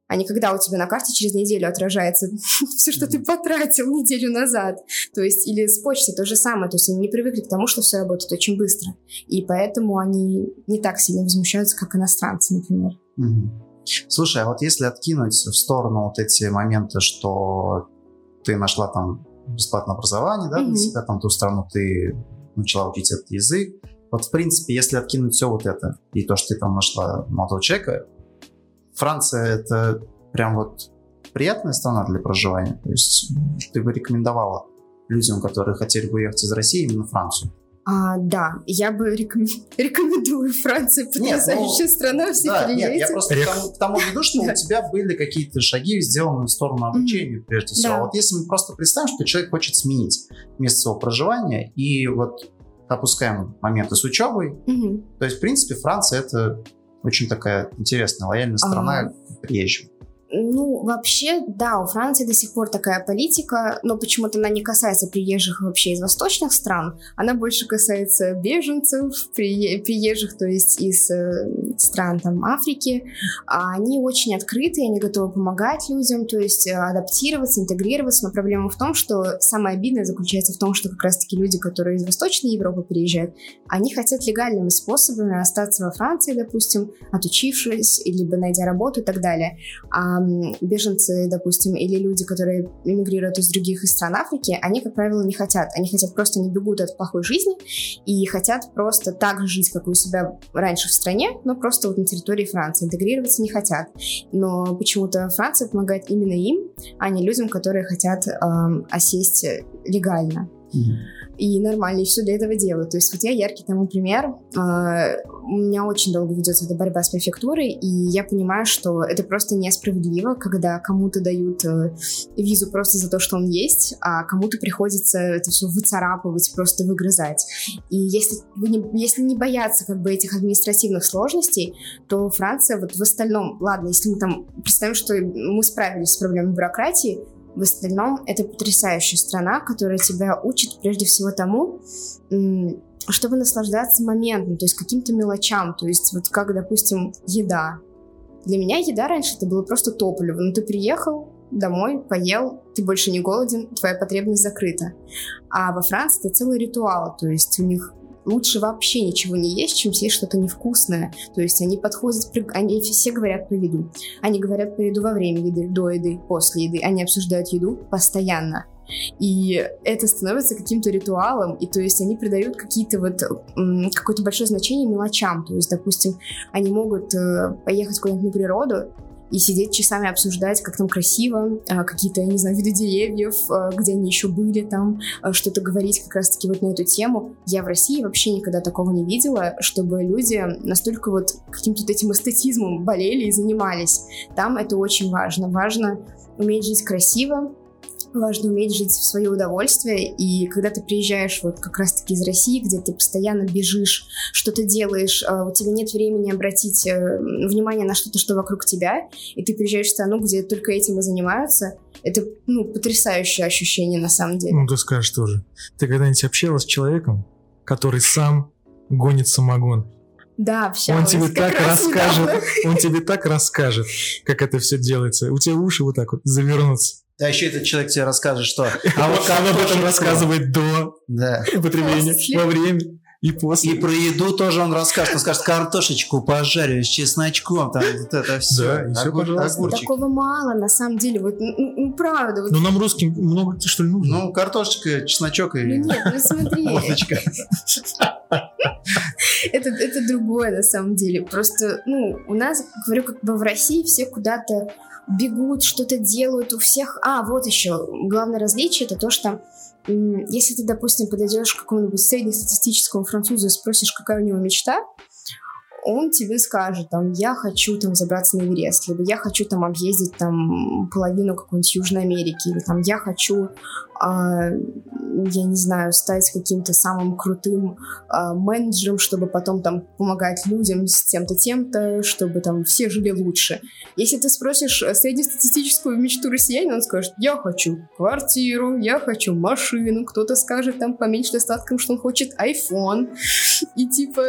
Speaker 3: А не когда у тебя на карте через неделю отражается [laughs] все, что ты потратил неделю назад. То есть, или с почтой то же самое. То есть они не привыкли к тому, что все работает очень быстро. И поэтому они не так сильно возмущаются, как иностранцы, например.
Speaker 1: Слушай, а вот если откинуть в сторону вот эти моменты, что ты нашла там бесплатное образование, да,
Speaker 3: Мгм.
Speaker 1: для себя, там ту страну ты начала учить этот язык, вот в принципе, если откинуть все вот это, и то, что ты там нашла молодого человека, Франция это прям вот приятная страна для проживания, то есть ты бы рекомендовала людям, которые хотели бы уехать из России, именно Францию.
Speaker 3: А, да, я бы рекомен... [laughs] рекомендую Францию, потрясающая
Speaker 1: нет, ну,
Speaker 3: страна, все
Speaker 1: да,
Speaker 3: переедете.
Speaker 1: Нет, я просто к тому, к тому веду, что у тебя были какие-то шаги сделаны в сторону обучения, mm-hmm. прежде всего. Да. А вот если мы просто представим, что человек хочет сменить место своего проживания, и вот опускаем моменты с учебой, mm-hmm. то есть, в принципе, Франция это очень такая интересная, лояльная страна а... к приезжим.
Speaker 3: Ну, вообще, да, у Франции до сих пор такая политика, но почему-то она не касается приезжих вообще из восточных стран, она больше касается беженцев, приезжих, то есть из э, стран там Африки. А они очень открыты, они готовы помогать людям, то есть э, адаптироваться, интегрироваться, но проблема в том, что самое обидное заключается в том, что как раз-таки люди, которые из Восточной Европы приезжают, они хотят легальными способами остаться во Франции, допустим, отучившись, либо найдя работу и так далее. А беженцы, допустим, или люди, которые эмигрируют из других стран Африки, они, как правило, не хотят. Они хотят просто не бегут от плохой жизни и хотят просто так же жить, как у себя раньше в стране, но просто вот на территории Франции. Интегрироваться не хотят. Но почему-то Франция помогает именно им, а не людям, которые хотят эм, осесть легально. Mm-hmm и нормально, и все для этого делаю. То есть вот я яркий тому пример. А, у меня очень долго ведется эта борьба с префектурой, и я понимаю, что это просто несправедливо, когда кому-то дают э, визу просто за то, что он есть, а кому-то приходится это все выцарапывать, просто выгрызать. И если, если не бояться как бы этих административных сложностей, то Франция вот в остальном, ладно, если мы там представим, что мы справились с проблемой бюрократии, в остальном это потрясающая страна, которая тебя учит прежде всего тому, чтобы наслаждаться моментом, то есть каким-то мелочам, то есть вот как, допустим, еда. Для меня еда раньше это было просто топливо. Ну, ты приехал домой, поел, ты больше не голоден, твоя потребность закрыта. А во Франции это целый ритуал, то есть у них лучше вообще ничего не есть, чем съесть что-то невкусное. То есть они подходят, они все говорят про еду. Они говорят про еду во время еды, до еды, после еды. Они обсуждают еду постоянно. И это становится каким-то ритуалом, и то есть они придают какие-то вот какое-то большое значение мелочам. То есть, допустим, они могут э, поехать куда-нибудь на природу и сидеть часами обсуждать, как там красиво, а, какие-то, я не знаю, виды деревьев, а, где они еще были там, а, что-то говорить как раз-таки вот на эту тему. Я в России вообще никогда такого не видела, чтобы люди настолько вот каким-то этим эстетизмом болели и занимались. Там это очень важно. Важно уметь жить красиво, важно уметь жить в свое удовольствие, и когда ты приезжаешь вот как раз-таки из России, где ты постоянно бежишь, что-то делаешь, а, у тебя нет времени обратить э, внимание на что-то, что вокруг тебя, и ты приезжаешь в страну, где только этим и занимаются, это, ну, потрясающее ощущение на самом деле.
Speaker 2: Ну, ты скажешь тоже. Ты когда-нибудь общалась с человеком, который сам гонит самогон?
Speaker 3: Да,
Speaker 2: общалась. Он тебе так расскажет, он тебе так расскажет, как это все делается. У тебя уши вот так вот завернутся.
Speaker 1: А еще этот человек тебе расскажет, что... [laughs]
Speaker 2: А вот он об этом рассказывает до
Speaker 1: да.
Speaker 2: употребления, во время и после.
Speaker 1: И про еду тоже он расскажет. Он скажет, картошечку пожарю с чесночком, там вот это все.
Speaker 2: Да, и все, Огур, пожалуйста.
Speaker 3: Огурчик. Такого мало, на самом деле. Вот, ну, ну, ну правда. Вот.
Speaker 2: Ну, нам русским много что ли нужно?
Speaker 1: Ну, картошечка, чесночок и...
Speaker 3: Ну, нет, ну смотри. это, это другое, на самом деле. Просто, ну, у нас, говорю, как бы в России все куда-то бегут, что-то делают у всех. А, вот еще главное различие это то, что если ты, допустим, подойдешь к какому-нибудь среднестатистическому французу и спросишь, какая у него мечта, он тебе скажет, там, я хочу там забраться на Эверест, либо я хочу там объездить там половину какой-нибудь Южной Америки, или там я хочу я не знаю, стать каким-то самым крутым а, менеджером, чтобы потом там помогать людям с тем-то, тем-то, чтобы там все жили лучше. Если ты спросишь среднестатистическую мечту россиянина, он скажет, я хочу квартиру, я хочу машину, кто-то скажет там по достаткам, что он хочет iPhone. И типа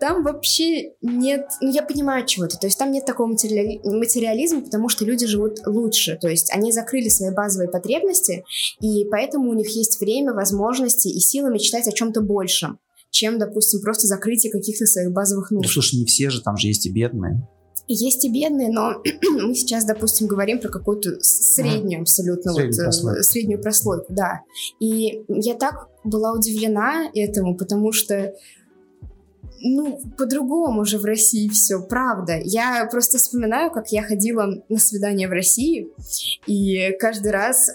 Speaker 3: там вообще нет, ну я понимаю чего-то, то есть там нет такого материали... материализма, потому что люди живут лучше, то есть они закрыли свои базовые потребности, и поэтому у них есть время, возможности и силы мечтать о чем-то большем, чем, допустим, просто закрытие каких-то своих базовых нужд.
Speaker 1: Ну, слушай, не все же, там же есть и бедные.
Speaker 3: Есть и бедные, но [clears throat] мы сейчас, допустим, говорим про какую-то среднюю абсолютно, среднюю, вот, э, прослойку. среднюю прослойку, да. И я так была удивлена этому, потому что ну, по-другому же в России все, правда. Я просто вспоминаю, как я ходила на свидание в России, и каждый раз, э,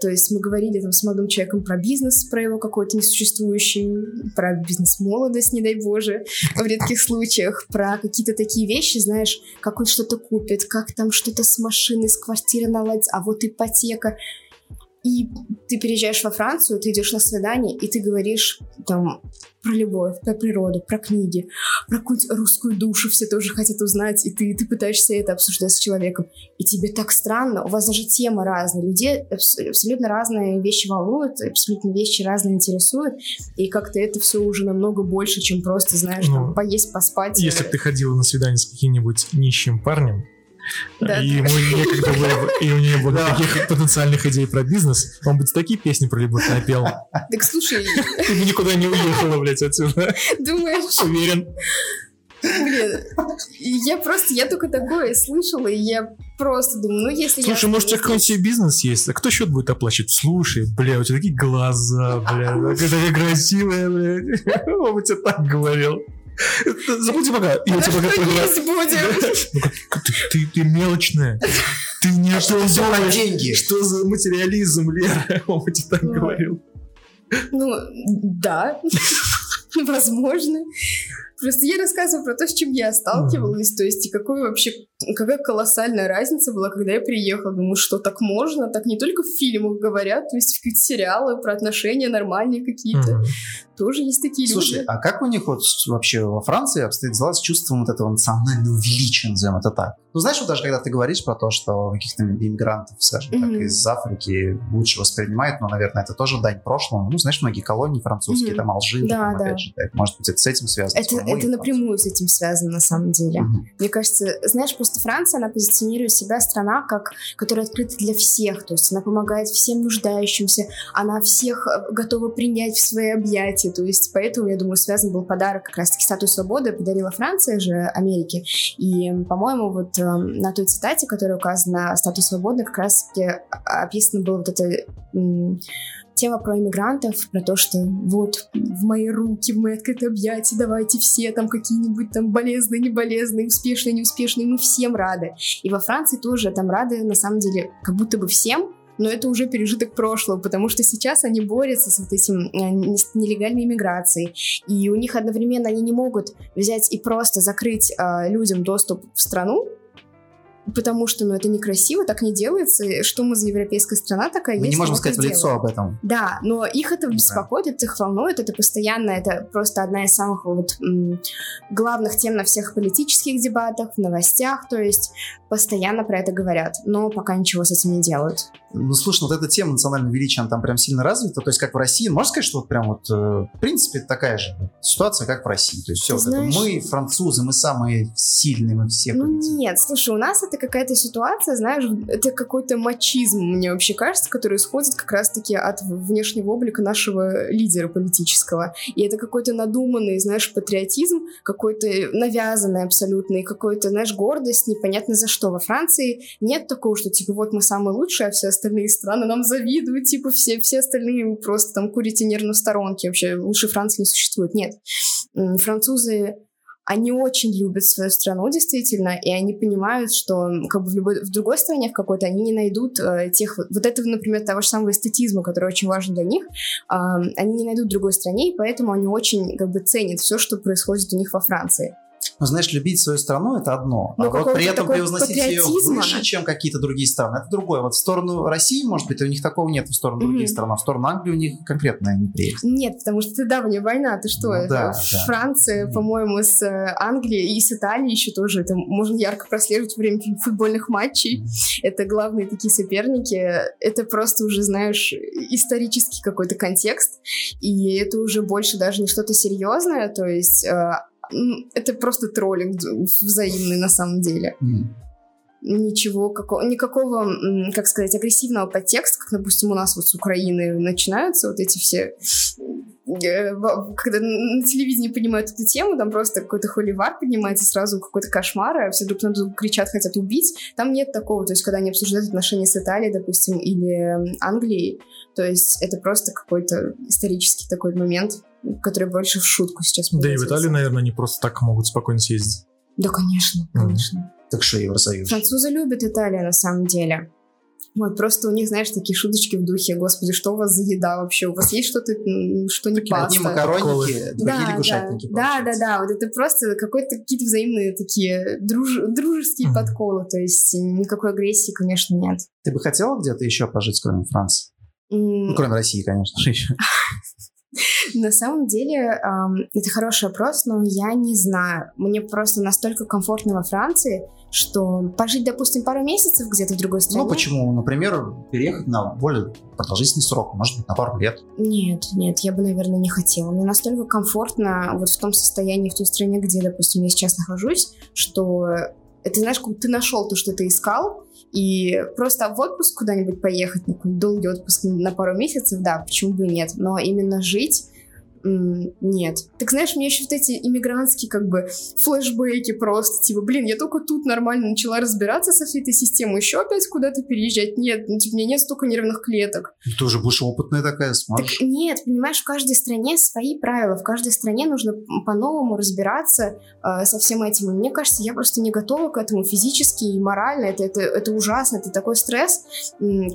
Speaker 3: то есть мы говорили там с молодым человеком про бизнес, про его какой-то несуществующий, про бизнес-молодость, не дай боже, [laughs] в редких случаях, про какие-то такие вещи, знаешь, как он что-то купит, как там что-то с машиной, с квартиры наладить, а вот ипотека. И ты переезжаешь во Францию, ты идешь на свидание, и ты говоришь там про любовь, про природу, про книги, про какую-то русскую душу все тоже хотят узнать, и ты, ты пытаешься это обсуждать с человеком. И тебе так странно, у вас даже темы разные, людей абсолютно разные вещи волнуют, абсолютно вещи разные интересуют, и как-то это все уже намного больше, чем просто, знаешь, ну, там, поесть, поспать.
Speaker 2: Если бы ты ходила на свидание с каким-нибудь нищим парнем, да. И ему некогда было, и у него было таких потенциальных идей про бизнес, он бы такие песни про любовь напел.
Speaker 3: Так слушай...
Speaker 2: Ты бы никуда не уехала, блядь, отсюда.
Speaker 3: Думаешь?
Speaker 2: Уверен.
Speaker 3: Блин, я просто, я только такое слышала, и я просто думаю, ну если
Speaker 2: Слушай,
Speaker 3: я...
Speaker 2: может, у тебя какой-нибудь себе бизнес есть? А кто счет будет оплачивать? Слушай, бля, у тебя такие глаза, бля, такая красивая, бля. [laughs] Он бы тебе так говорил. Заплати пока.
Speaker 3: Я тебе пока будем.
Speaker 2: Ну, ты, ты, ты мелочная. Ты не
Speaker 1: а деньги.
Speaker 2: Что за материализм, Лера? Он тебе так ну, говорил.
Speaker 3: Ну, да. Возможно. Просто я рассказываю про то, с чем я сталкивалась, то есть и какой вообще, какая колоссальная разница была, когда я приехала. Думаю, что так можно, так не только в фильмах говорят, то есть какие-то сериалы про отношения нормальные какие-то. Mm-hmm тоже есть такие
Speaker 1: Слушай,
Speaker 3: люди.
Speaker 1: а как у них вот вообще во Франции обстоит дела с чувством вот этого национального величия, назовем это так? Ну, знаешь, вот даже когда ты говоришь про то, что каких-то иммигрантов, скажем mm-hmm. так, из Африки лучше воспринимают, но, наверное, это тоже дань прошлому. Ну, знаешь, многие колонии французские, mm-hmm. там Алжир,
Speaker 3: да,
Speaker 1: там,
Speaker 3: да.
Speaker 1: опять же, так, может быть, это с этим связано?
Speaker 3: Это, это напрямую с этим связано, на самом деле. Mm-hmm. Мне кажется, знаешь, просто Франция, она позиционирует себя страна, как, которая открыта для всех, то есть она помогает всем нуждающимся, она всех э, готова принять в свои объятия, то есть поэтому, я думаю, связан был подарок как раз-таки статус свободы, подарила Франция же Америке. И, по-моему, вот э, на той цитате, которая указана статус свободы, как раз-таки описано было вот это тема про иммигрантов, про то, что вот в мои руки, в мои открытые объятия, давайте все там какие-нибудь там болезные, не болезные, успешные, неуспешные, мы всем рады. И во Франции тоже там рады, на самом деле, как будто бы всем, но это уже пережиток прошлого, потому что сейчас они борются с вот этим э, с нелегальной иммиграцией, и у них одновременно они не могут взять и просто закрыть э, людям доступ в страну, потому что, ну, это некрасиво, так не делается. Что мы за европейская страна такая?
Speaker 1: Мы
Speaker 3: есть,
Speaker 1: не можем сказать в лицо об этом.
Speaker 3: Да, но их это беспокоит, да. это их волнует, это постоянно, это просто одна из самых вот главных тем на всех политических дебатах, в новостях, то есть постоянно про это говорят, но пока ничего с этим не делают.
Speaker 1: Ну, слушай, ну, вот эта тема национального величия, она там прям сильно развита, то есть как в России, можно сказать, что вот прям вот, э, в принципе, такая же ситуация, как в России, то есть все, вот это мы, французы, мы самые сильные, мы все
Speaker 3: Ну, нет, слушай, у нас это какая-то ситуация, знаешь, это какой-то мачизм, мне вообще кажется, который исходит как раз-таки от внешнего облика нашего лидера политического, и это какой-то надуманный, знаешь, патриотизм, какой-то навязанный абсолютно, и какой-то, знаешь, гордость, непонятно за что во Франции нет такого, что типа вот мы самые лучшие, а все остальные страны нам завидуют, типа все, все остальные просто там курите нервно в сторонке, вообще лучше Франции не существует. Нет. Французы они очень любят свою страну, действительно, и они понимают, что как бы в, любой, в другой стране, в какой-то, они не найдут э, тех... Вот этого, например, того же самого эстетизма, который очень важен для них, э, они не найдут в другой стране, и поэтому они очень как бы ценят все, что происходит у них во Франции.
Speaker 1: Но знаешь, любить свою страну это одно, Но а вот при этом превозносить ее выше, чем какие-то другие страны, это другое. Вот в сторону России, может быть, у них такого нет, в сторону mm-hmm. других стран, а в сторону Англии у них конкретная неприязнь.
Speaker 3: Нет, потому что это давняя война, ты что? Ну, да, Франция, да. по-моему, с э, Англией и с Италией еще тоже это можно ярко прослеживать время футбольных матчей. Mm-hmm. Это главные такие соперники. Это просто уже, знаешь, исторический какой-то контекст, и это уже больше даже не что-то серьезное, то есть э, это просто троллинг взаимный на самом деле. Mm. Ничего, какого, никакого, как сказать, агрессивного подтекста, как, допустим, у нас вот с Украины начинаются вот эти все э, когда на телевидении поднимают эту тему, там просто какой-то холивар поднимается, сразу какой-то кошмар, а все друг на друга кричат, хотят убить. Там нет такого, то есть когда они обсуждают отношения с Италией, допустим, или Англией, то есть это просто какой-то исторический такой момент. Которые больше в шутку сейчас
Speaker 2: Да и в. Италию, наверное, они просто так могут спокойно съездить.
Speaker 3: Да, конечно, конечно.
Speaker 1: Так что Евросоюз.
Speaker 3: Французы любят Италию на самом деле. Вот, просто у них, знаешь, такие шуточки в духе, господи, что у вас за еда вообще? У вас есть что-то, что не
Speaker 1: Одни
Speaker 3: паста?
Speaker 1: макароники, другие
Speaker 3: Да,
Speaker 1: лягушатники.
Speaker 3: да, да, да, да, вот это просто какой-то какие-то взаимные такие друж- дружеские
Speaker 2: Мгм.
Speaker 3: подколы, то есть никакой агрессии, конечно, нет.
Speaker 1: Ты бы хотела где-то еще пожить, кроме Франции?
Speaker 3: М,
Speaker 1: Ну, кроме России, конечно же. еще. [laughs] [laughs]
Speaker 3: На самом деле, это хороший вопрос, но я не знаю. Мне просто настолько комфортно во Франции, что пожить, допустим, пару месяцев где-то в другой стране...
Speaker 1: Ну, почему? Например, переехать на более продолжительный срок, может быть, на пару лет.
Speaker 3: Нет, нет, я бы, наверное, не хотела. Мне настолько комфортно вот в том состоянии, в той стране, где, допустим, я сейчас нахожусь, что это, знаешь, как ты нашел то, что ты искал, и просто в отпуск куда-нибудь поехать, на какой-нибудь долгий отпуск на пару месяцев, да, почему бы и нет. Но именно жить нет. Так знаешь, мне еще вот эти иммигрантские как бы флешбеки просто, типа, блин, я только тут нормально начала разбираться со всей этой системой, еще опять куда-то переезжать? Нет, ну, типа, у меня нет столько нервных клеток.
Speaker 1: Ты уже будешь опытная такая,
Speaker 3: Так
Speaker 1: сможешь.
Speaker 3: нет, понимаешь, в каждой стране свои правила, в каждой стране нужно по-новому разбираться э, со всем этим. И мне кажется, я просто не готова к этому физически и морально. Это, это, это ужасно, это такой стресс,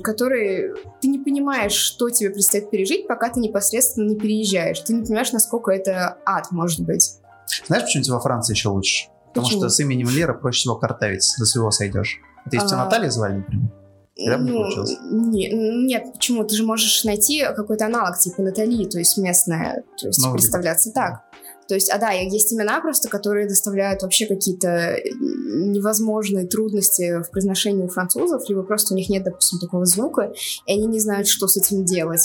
Speaker 3: который ты не понимаешь, что тебе предстоит пережить, пока ты непосредственно не переезжаешь. Ты не понимаешь, насколько это ад может быть.
Speaker 1: Знаешь, почему тебе во Франции еще лучше? Потому
Speaker 3: Почему?
Speaker 1: что с именем Лера проще всего картавить, до своего сойдешь. Ты если тебя
Speaker 3: А.
Speaker 1: Наталья звали, например? Тогда бы не
Speaker 3: Ну,
Speaker 1: получилось.
Speaker 3: не- нет, почему? Ты же можешь найти какой-то аналог, типа Натали, то есть местная, то есть
Speaker 1: Ну,
Speaker 3: представляться так. То есть, а да, есть имена просто, которые доставляют вообще какие-то невозможные трудности в произношении у французов, либо просто у них нет, допустим, такого звука, и они не знают, что с этим делать.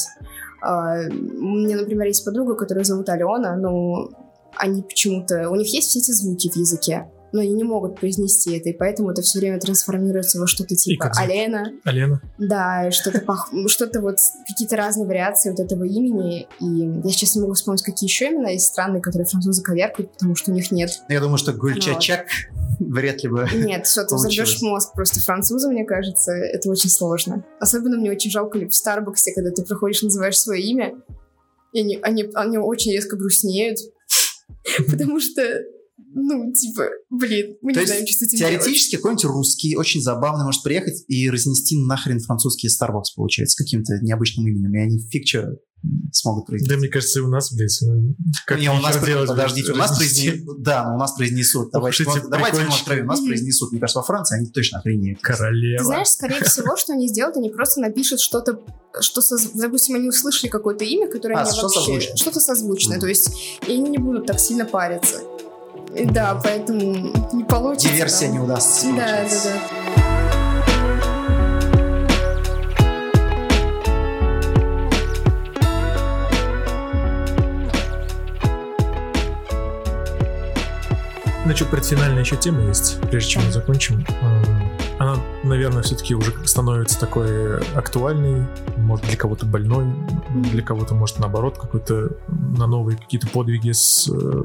Speaker 3: А, меня, например, есть подруга, которую зовут Алена, но они почему-то... У них есть все эти звуки в языке, но они не могут произнести это, и поэтому это все время трансформируется во что-то типа? Алена,
Speaker 2: Алена?
Speaker 3: да, и что-то пох... что-то вот, какие-то разные вариации вот этого имени. И я сейчас не могу вспомнить, какие еще имена есть странные, которые французы коверкают, потому что у них нет.
Speaker 1: Я думаю, что Гульчачак [laughs] вряд ли бы...
Speaker 3: Нет, что ты взорвешь мозг просто француза, мне кажется, это очень сложно. Особенно мне очень жалко в Старбаксе, когда ты проходишь, называешь свое имя, и они, они, они очень резко грустнеют, [laughs] потому что, ну, типа, блин, мы
Speaker 1: То
Speaker 3: не знаем, что с этим делать.
Speaker 1: Теоретически какой-нибудь русский, очень забавный, может приехать и разнести нахрен французский Starbucks, получается, с каким-то необычным именем. И они фиг что смогут произнести.
Speaker 2: Да, мне кажется, и у нас, блядь, ну, как
Speaker 1: Не, у нас,
Speaker 2: делать,
Speaker 1: подождите, у нас произнесут, да, но у нас произнесут. Давайте, вот- давайте мы откроем, у нас произнесут. Мне кажется, во Франции они точно охренеют.
Speaker 2: Королева.
Speaker 3: Ты знаешь, скорее всего, что они сделают, они просто напишут что-то, что, соз- допустим, они услышали какое-то имя, которое
Speaker 1: А,
Speaker 3: они
Speaker 1: что
Speaker 3: вообще...
Speaker 1: созвучно.
Speaker 3: Что-то созвучное,
Speaker 1: Мгм.
Speaker 3: то есть и они не будут так сильно париться. И Да, поэтому не получится.
Speaker 1: Диверсия
Speaker 3: там.
Speaker 1: не удастся.
Speaker 3: Да, да,
Speaker 1: получается.
Speaker 3: да.
Speaker 2: Значит, перед финальная еще тема есть, прежде чем мы закончим. Она, наверное, все-таки уже становится такой актуальной, может, для кого-то больной, для кого-то, может, наоборот, какой-то на новые какие-то подвиги с, э,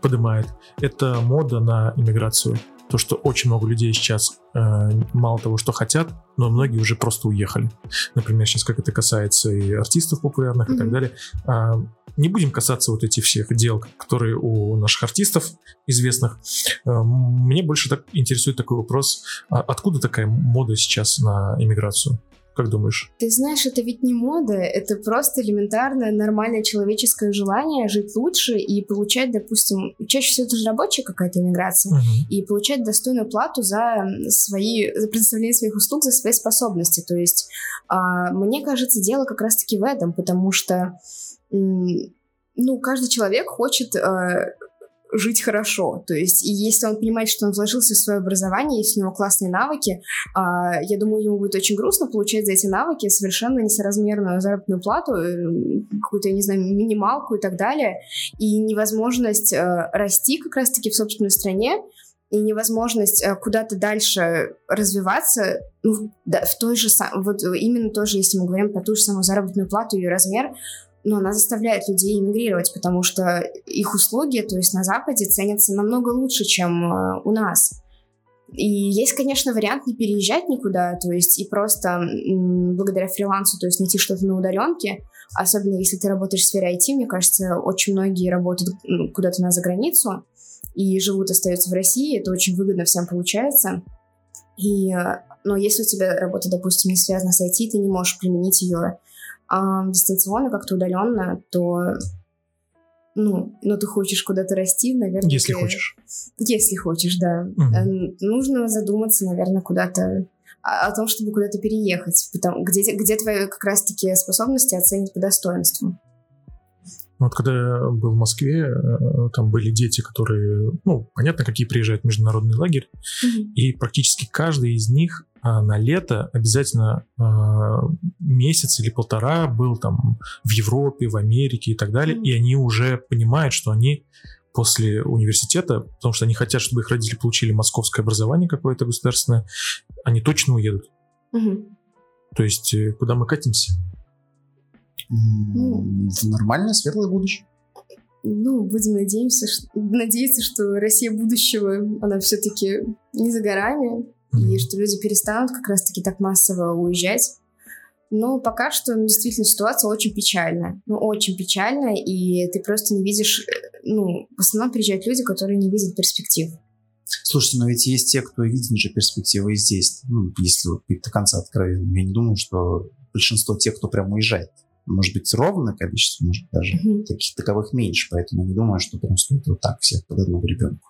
Speaker 2: поднимает. Это мода на иммиграцию. То, что очень много людей сейчас э, мало того, что хотят, но многие уже просто уехали. Например, сейчас как это касается и артистов популярных и так далее. А, не будем касаться вот этих всех дел, которые у наших артистов известных. Э, Мне больше так интересует такой вопрос, а откуда такая мода сейчас на иммиграцию? Как думаешь?
Speaker 3: Ты знаешь, это ведь не мода, это просто элементарное, нормальное человеческое желание жить лучше и получать, допустим, чаще всего это же рабочая какая-то иммиграция,
Speaker 2: Мгм.
Speaker 3: и получать достойную плату за свои, за предоставление своих услуг, за свои способности. То есть, а, мне кажется, дело как раз-таки в этом, потому что, ну, каждый человек хочет а, жить хорошо. То есть, и если он понимает, что он вложился в свое образование, если у него классные навыки, а, я думаю, ему будет очень грустно получать за эти навыки совершенно несоразмерную заработную плату, э, какую-то, я не знаю, минималку и так далее, и невозможность э, расти как раз-таки в собственной стране, и невозможность э, куда-то дальше развиваться, ну, в той же вот именно тоже, если мы говорим про ту же самую заработную плату ее размер, но она заставляет людей эмигрировать, потому что их услуги, то есть на Западе, ценятся намного лучше, чем э, у нас. И есть, конечно, вариант не переезжать никуда, то есть и просто благодаря фрилансу, то есть найти что-то на удаленке, особенно если ты работаешь в сфере IT, мне кажется, очень многие работают ну, куда-то на заграницу и живут, остаются в России, это очень выгодно всем получается. И, но если у тебя работа, допустим, не связана с IT, ты не можешь применить ее а, дистанционно, как-то удаленно, то ну, но ты хочешь куда-то расти, наверное.
Speaker 2: Если
Speaker 3: ты...
Speaker 2: хочешь.
Speaker 3: Если хочешь, да. Угу. Нужно задуматься, наверное, куда-то о, том, чтобы куда-то переехать, потому, где, где твои как раз-таки способности оценить по достоинству.
Speaker 2: Вот когда я был в Москве, э, там были дети, которые, ну, понятно, какие приезжают в международный лагерь, mm-hmm. и практически каждый из них а, на лето обязательно а, месяц или полтора был там в Европе, в Америке и так далее, mm-hmm. и они уже понимают, что они после университета, потому что они хотят, чтобы их родители получили московское образование какое-то государственное, они точно уедут.
Speaker 3: Mm-hmm.
Speaker 2: То есть э, куда мы катимся?
Speaker 1: Ну, в нормальное светлое будущее.
Speaker 3: Ну, будем надеяться, что, надеяться, что Россия будущего, она все-таки не за горами, mm-hmm. и что люди перестанут как раз-таки так массово уезжать. Но пока что ну, действительно ситуация очень печальная. Ну, очень печальная, и ты просто не видишь... Э, ну, в основном приезжают люди, которые не видят перспектив.
Speaker 1: Слушайте, но ведь есть те, кто видит же перспективы и здесь. Ну, если вот быть до конца откровенным, я не думаю, что большинство тех, кто прям уезжает, может быть, ровное количество, может даже mm-hmm. таких таковых меньше, поэтому я не думаю, что прям стоит вот так всех под одну ребенку.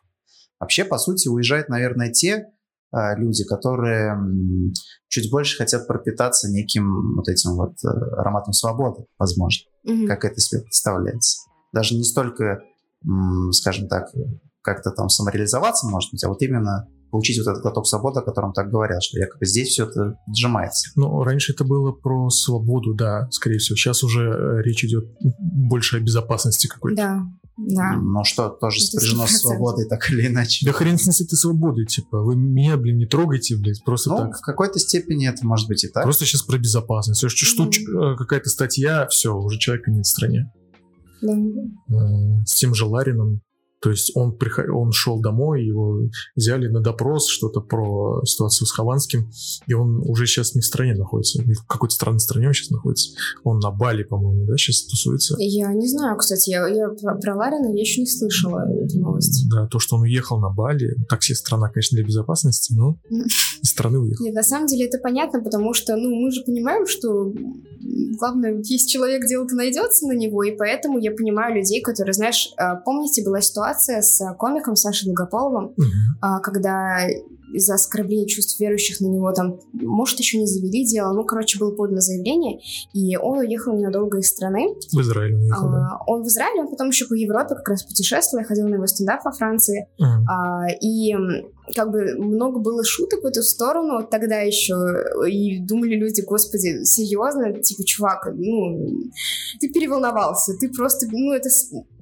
Speaker 1: Вообще, по сути, уезжают, наверное, те люди, которые чуть больше хотят пропитаться неким вот этим вот а, ароматом свободы, возможно, mm-hmm. как это себе представляется. Даже не столько, скажем так, как-то там самореализоваться, может быть, а вот именно получить вот этот глоток свободы, о котором так говорят, что якобы здесь все это сжимается.
Speaker 2: Ну, раньше это было про свободу, да, скорее всего. Сейчас уже э, речь идет больше о безопасности какой-то.
Speaker 3: Да, да.
Speaker 1: Но что тоже спряжено с свободой, так или иначе.
Speaker 2: Да хрен с этой свободой, типа, вы меня, блин, не трогайте, блядь, просто
Speaker 1: ну,
Speaker 2: так.
Speaker 1: в какой-то степени это может быть и так.
Speaker 2: Просто сейчас про безопасность. Что, что mm-hmm. какая-то статья, все, уже человека нет в стране.
Speaker 3: Да.
Speaker 2: Э, с тем же Ларином то есть он, приход... он шел домой, его взяли на допрос, что-то про ситуацию с Хованским, и он уже сейчас не в стране находится. В какой-то странной стране он сейчас находится. Он на Бали, по-моему, да, сейчас тусуется.
Speaker 3: Я не знаю, кстати, я, я про Ларина я еще не слышала эту новость.
Speaker 2: Да, то, что он уехал на Бали, такси страна, конечно, для безопасности, но [laughs] из страны уехал.
Speaker 3: Нет, на самом деле это понятно, потому что, ну, мы же понимаем, что главное, есть человек, дело-то найдется на него, и поэтому я понимаю людей, которые, знаешь, а, помните, была ситуация с комиком Сашей Долгополовым,
Speaker 2: mm-hmm.
Speaker 3: когда из-за оскорбления чувств верующих на него там, может, еще не завели дело, ну, короче, было подано заявление, и он уехал ненадолго из страны.
Speaker 2: В Израиль уехал, а,
Speaker 3: да. Он в Израиле, он потом еще по Европе как раз путешествовал, я ходил на его стендап во Франции,
Speaker 2: mm-hmm.
Speaker 3: а, и как бы много было шуток в эту сторону тогда еще, и думали люди, господи, серьезно, типа, чувак, ну, ты переволновался, ты просто, ну, это,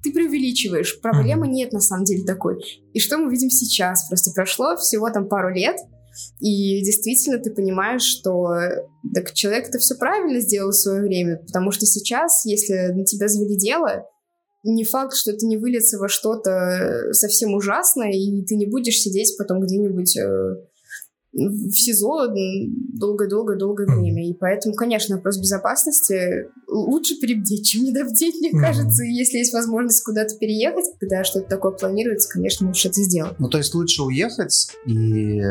Speaker 3: ты преувеличиваешь, проблемы mm-hmm. нет на самом деле такой. И что мы видим сейчас? Просто прошло всего там пару лет, и действительно ты понимаешь, что так человек это все правильно сделал в свое время, потому что сейчас, если на тебя завели дело, не факт, что это не выльется во что-то совсем ужасное, и ты не будешь сидеть потом где-нибудь э, в СИЗО долгое-долгое-долгое время. И поэтому, конечно, вопрос безопасности лучше перебдеть, чем недобдеть, мне кажется. И если есть возможность куда-то переехать, когда что-то такое планируется, конечно, лучше это сделать.
Speaker 1: Ну, то есть лучше уехать и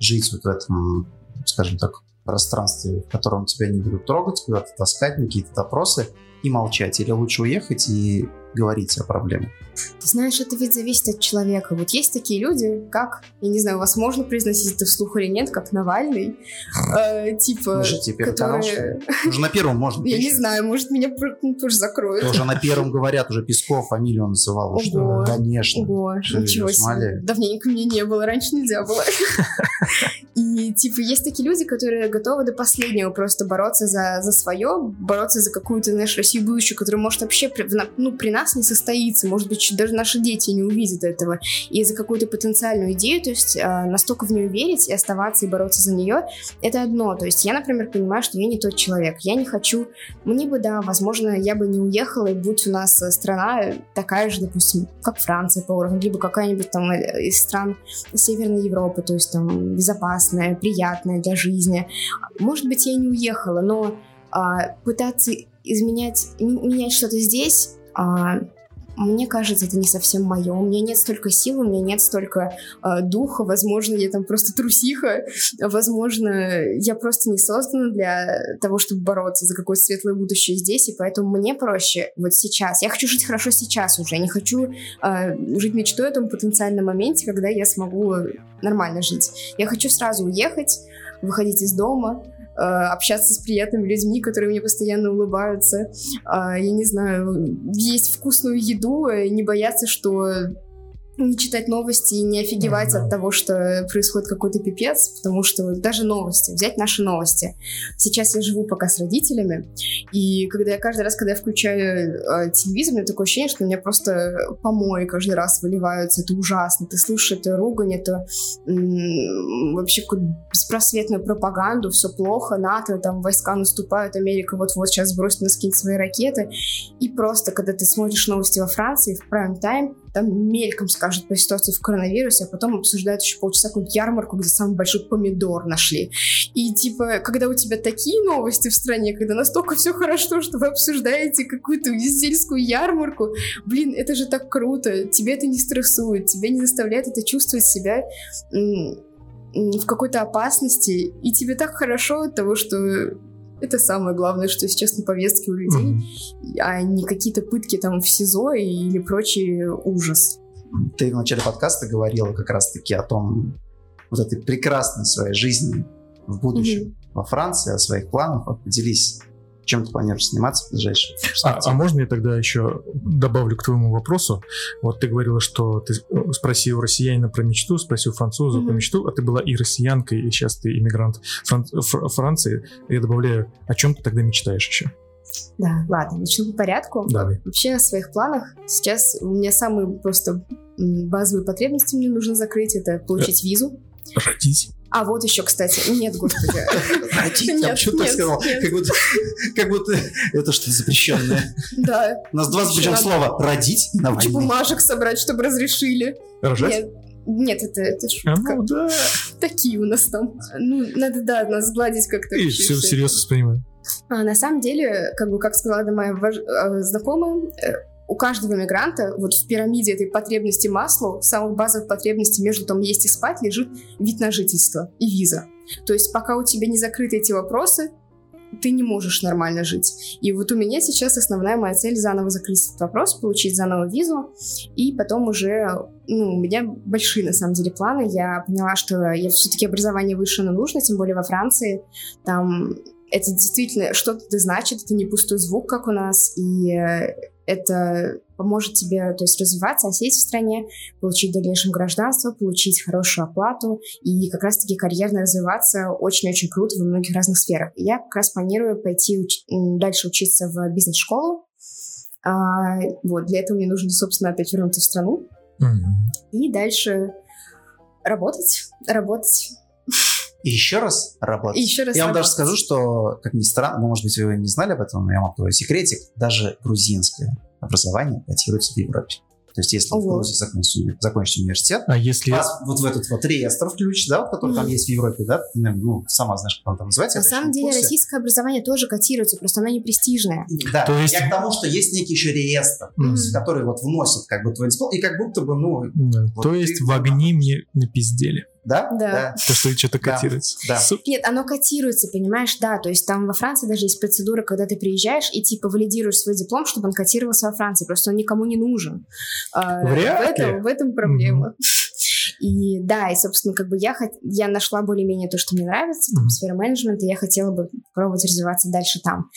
Speaker 1: жить вот в этом, скажем так, пространстве, в котором тебя не будут трогать, куда-то таскать, какие-то допросы и молчать. Или лучше уехать и говорить о проблеме?
Speaker 3: Ты знаешь, это ведь зависит от человека. Вот есть такие люди, как, я не знаю, вас можно произносить это вслух или нет, как Навальный, э, типа...
Speaker 1: Уже теперь которые... Уже на первом можно.
Speaker 3: Я не знаю, может, меня ну, тоже закроют.
Speaker 1: Уже на первом говорят, уже Песков фамилию называл. Что, конечно.
Speaker 3: Ого, ничего себе. Давненько мне не было, раньше нельзя было. [laughs] И, типа, есть такие люди, которые готовы до последнего просто бороться за, за свое, бороться за какую-то, знаешь, миссию будущего, которая может вообще при, ну, при нас не состоится, может быть, даже наши дети не увидят этого, и за какую-то потенциальную идею, то есть э, настолько в нее верить и оставаться и бороться за нее, это одно. То есть я, например, понимаю, что я не тот человек. Я не хочу... Мне бы, да, возможно, я бы не уехала, и будь у нас страна такая же, допустим, как Франция по уровню, либо какая-нибудь там э, из стран Северной Европы, то есть там безопасная, приятная для жизни. Может быть, я не уехала, но а, пытаться изменять, менять что-то здесь, а, мне кажется, это не совсем мое. У меня нет столько сил, у меня нет столько э, духа. Возможно, я там просто трусиха. Возможно, я просто не создана для того, чтобы бороться за какое-то светлое будущее здесь. И поэтому мне проще вот сейчас. Я хочу жить хорошо сейчас уже. Я не хочу э, жить мечтой о том потенциальном моменте, когда я смогу нормально жить. Я хочу сразу уехать, выходить из дома, общаться с приятными людьми, которые мне постоянно улыбаются, а, я не знаю, есть вкусную еду, не бояться, что не читать новости и не офигевать mm-hmm. от того, что происходит какой-то пипец, потому что даже новости, взять наши новости. Сейчас я живу пока с родителями, и когда я каждый раз, когда я включаю э, телевизор, у меня такое ощущение, что у меня просто помои каждый раз выливаются, это ужасно, ты слушаешь эту ругань, это м- вообще какую-то беспросветную пропаганду, все плохо, НАТО, там войска наступают, Америка вот-вот сейчас сбросит на скинет свои ракеты, и просто, когда ты смотришь новости во Франции в прайм-тайм, там мельком скажут по ситуации в коронавирусе, а потом обсуждают еще полчаса какую-то ярмарку, где самый большой помидор нашли. И типа, когда у тебя такие новости в стране, когда настолько все хорошо, что вы обсуждаете какую-то сельскую ярмарку, блин, это же так круто, тебе это не стрессует, тебя не заставляет это чувствовать себя в какой-то опасности, и тебе так хорошо от того, что это самое главное, что сейчас на повестке у людей, mm-hmm. а не какие-то пытки там в СИЗО или прочий ужас.
Speaker 1: Ты в начале подкаста говорила как раз-таки о том, вот этой прекрасной своей жизни в будущем mm-hmm. во Франции, о своих планах. Вот поделись чем ты планируешь заниматься в ближайшие
Speaker 2: а, а можно я тогда еще добавлю к твоему вопросу? Вот ты говорила, что ты спросил россиянина про мечту, спросил француза mm-hmm. про мечту, а ты была и россиянкой, и сейчас ты иммигрант Фран- Фр- Франции. Я добавляю, о чем ты тогда мечтаешь еще?
Speaker 3: Да, ладно, начну по порядку.
Speaker 2: Давай.
Speaker 3: Вообще о своих планах. Сейчас у меня самые просто базовые потребности мне нужно закрыть. Это получить э, визу.
Speaker 2: Родить.
Speaker 3: А вот еще, кстати, нет, господи.
Speaker 1: Родить, я почему так сказал? Как будто это что-то запрещенное.
Speaker 3: Да.
Speaker 1: У нас два запрещенных слова. Родить
Speaker 3: на войне. бумажек собрать, чтобы разрешили.
Speaker 2: Рожать?
Speaker 3: Нет, это, это
Speaker 2: шутка. А, ну, да.
Speaker 3: Такие у нас там. Ну, надо, да, нас сгладить как-то.
Speaker 2: И все всерьез воспринимаю.
Speaker 3: А, на самом деле, как бы, как сказала моя вож... А, знакомая, э, у каждого мигранта вот в пирамиде этой потребности масла, самых базовых потребностей между там есть и спать, лежит вид на жительство и виза. То есть пока у тебя не закрыты эти вопросы, ты не можешь нормально жить. И вот у меня сейчас основная моя цель заново закрыть этот вопрос, получить заново визу, и потом уже, ну, у меня большие на самом деле планы. Я поняла, что я все-таки образование выше нужно, тем более во Франции. Там это действительно что-то значит, это не пустой звук, как у нас, и это поможет тебе то есть, развиваться, осесть в стране, получить в дальнейшем гражданство, получить хорошую оплату и как раз-таки карьерно развиваться очень-очень круто во многих разных сферах. Я как раз планирую пойти уч- дальше учиться в бизнес-школу. А, вот, для этого мне нужно, собственно, опять вернуться в страну. Mm-hmm. И дальше работать, работать.
Speaker 1: И еще раз работать.
Speaker 3: И еще раз
Speaker 1: я
Speaker 3: вам
Speaker 1: даже скажу, что, как ни странно, может быть, вы не знали об этом, но я вам открою секретик, даже грузинское образование котируется в Европе. То есть, если Ого. в Грузии закончите, закончите университет,
Speaker 2: а если...
Speaker 1: вас вот в этот вот реестр включить, да, который mm-hmm. там есть в Европе, да, ну, сама знаешь, как он там называется.
Speaker 3: На самом деле, российское образование тоже котируется, просто оно не престижное.
Speaker 1: Да, То есть... я к тому, что есть некий еще реестр, mm-hmm. который вот вносит как бы твой диплом, и как будто бы, ну...
Speaker 2: Да. Вот То есть, в огни мне напиздели.
Speaker 1: Да?
Speaker 3: Да. да.
Speaker 2: То, что что-то котируется.
Speaker 1: Да.
Speaker 3: Нет, оно котируется, понимаешь, да. То есть там во Франции даже есть процедура, когда ты приезжаешь и типа валидируешь свой диплом, чтобы он котировался во Франции. Просто он никому не нужен.
Speaker 2: А, Вряд
Speaker 3: в, этом, в этом проблема. И да, и, собственно, как бы я, хот... я нашла более-менее то, что мне нравится, там, сфера менеджмента, я хотела бы пробовать развиваться дальше там.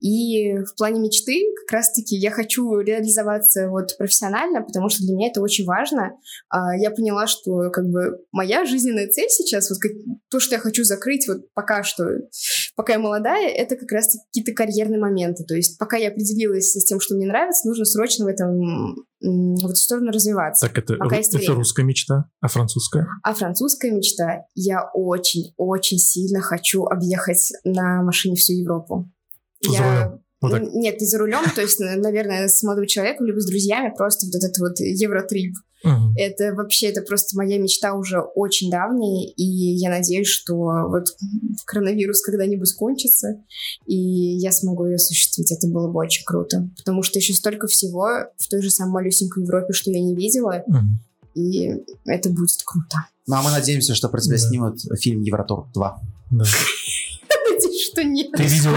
Speaker 3: И в плане мечты как раз-таки я хочу реализоваться вот профессионально, потому что для меня это очень важно. А, я поняла, что как бы моя жизненная цель сейчас, вот как, то, что я хочу закрыть вот пока что, пока я молодая, это как раз какие-то карьерные моменты. То есть пока я определилась с тем, что мне нравится, нужно срочно в этом в эту сторону развиваться.
Speaker 2: Так это, пока это русская мечта, а французская?
Speaker 3: А французская мечта. Я очень-очень сильно хочу объехать на машине всю Европу.
Speaker 2: За я... Вот так.
Speaker 3: Нет, не за рулем, то есть, наверное, с молодым человеком, либо с друзьями, просто вот этот вот евротрип. Угу. Это вообще, это просто моя мечта уже очень давняя, и я надеюсь, что вот коронавирус когда-нибудь кончится, и я смогу ее осуществить. Это было бы очень круто, потому что еще столько всего в той же самой малюсенькой Европе, что я не видела, угу. и это будет круто.
Speaker 1: Ну, а мы надеемся, что про тебя да. снимут фильм «Евротур 2». Да
Speaker 3: что нет.
Speaker 2: Ты видела...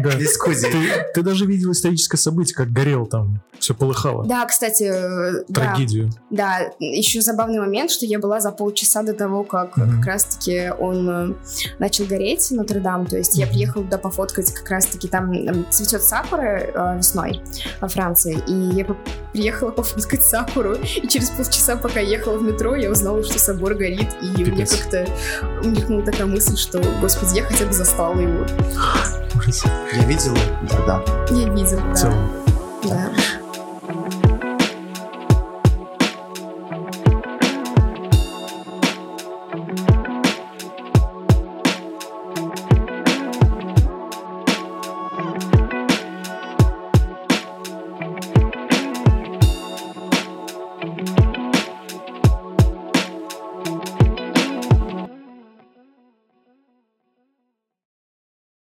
Speaker 2: Да. Ты, ты даже видела историческое событие, как горел там, все полыхало.
Speaker 3: Да, кстати... Э,
Speaker 2: Трагедию.
Speaker 3: Да, да, еще забавный момент, что я была за полчаса до того, как mm-hmm. как раз-таки он э, начал гореть, Нотр-Дам, то есть mm-hmm. я приехала туда пофоткать, как раз-таки там цветет сакура э, весной во Франции, и я приехала пофоткать сакуру, и через полчаса, пока ехала в метро, я узнала, что собор горит, и Пипец. мне как-то мелькнула такая мысль, что, господи, я хотя бы застала его. [gasps]
Speaker 1: Ужас. Я видела, да.
Speaker 3: Я видела, да. Да.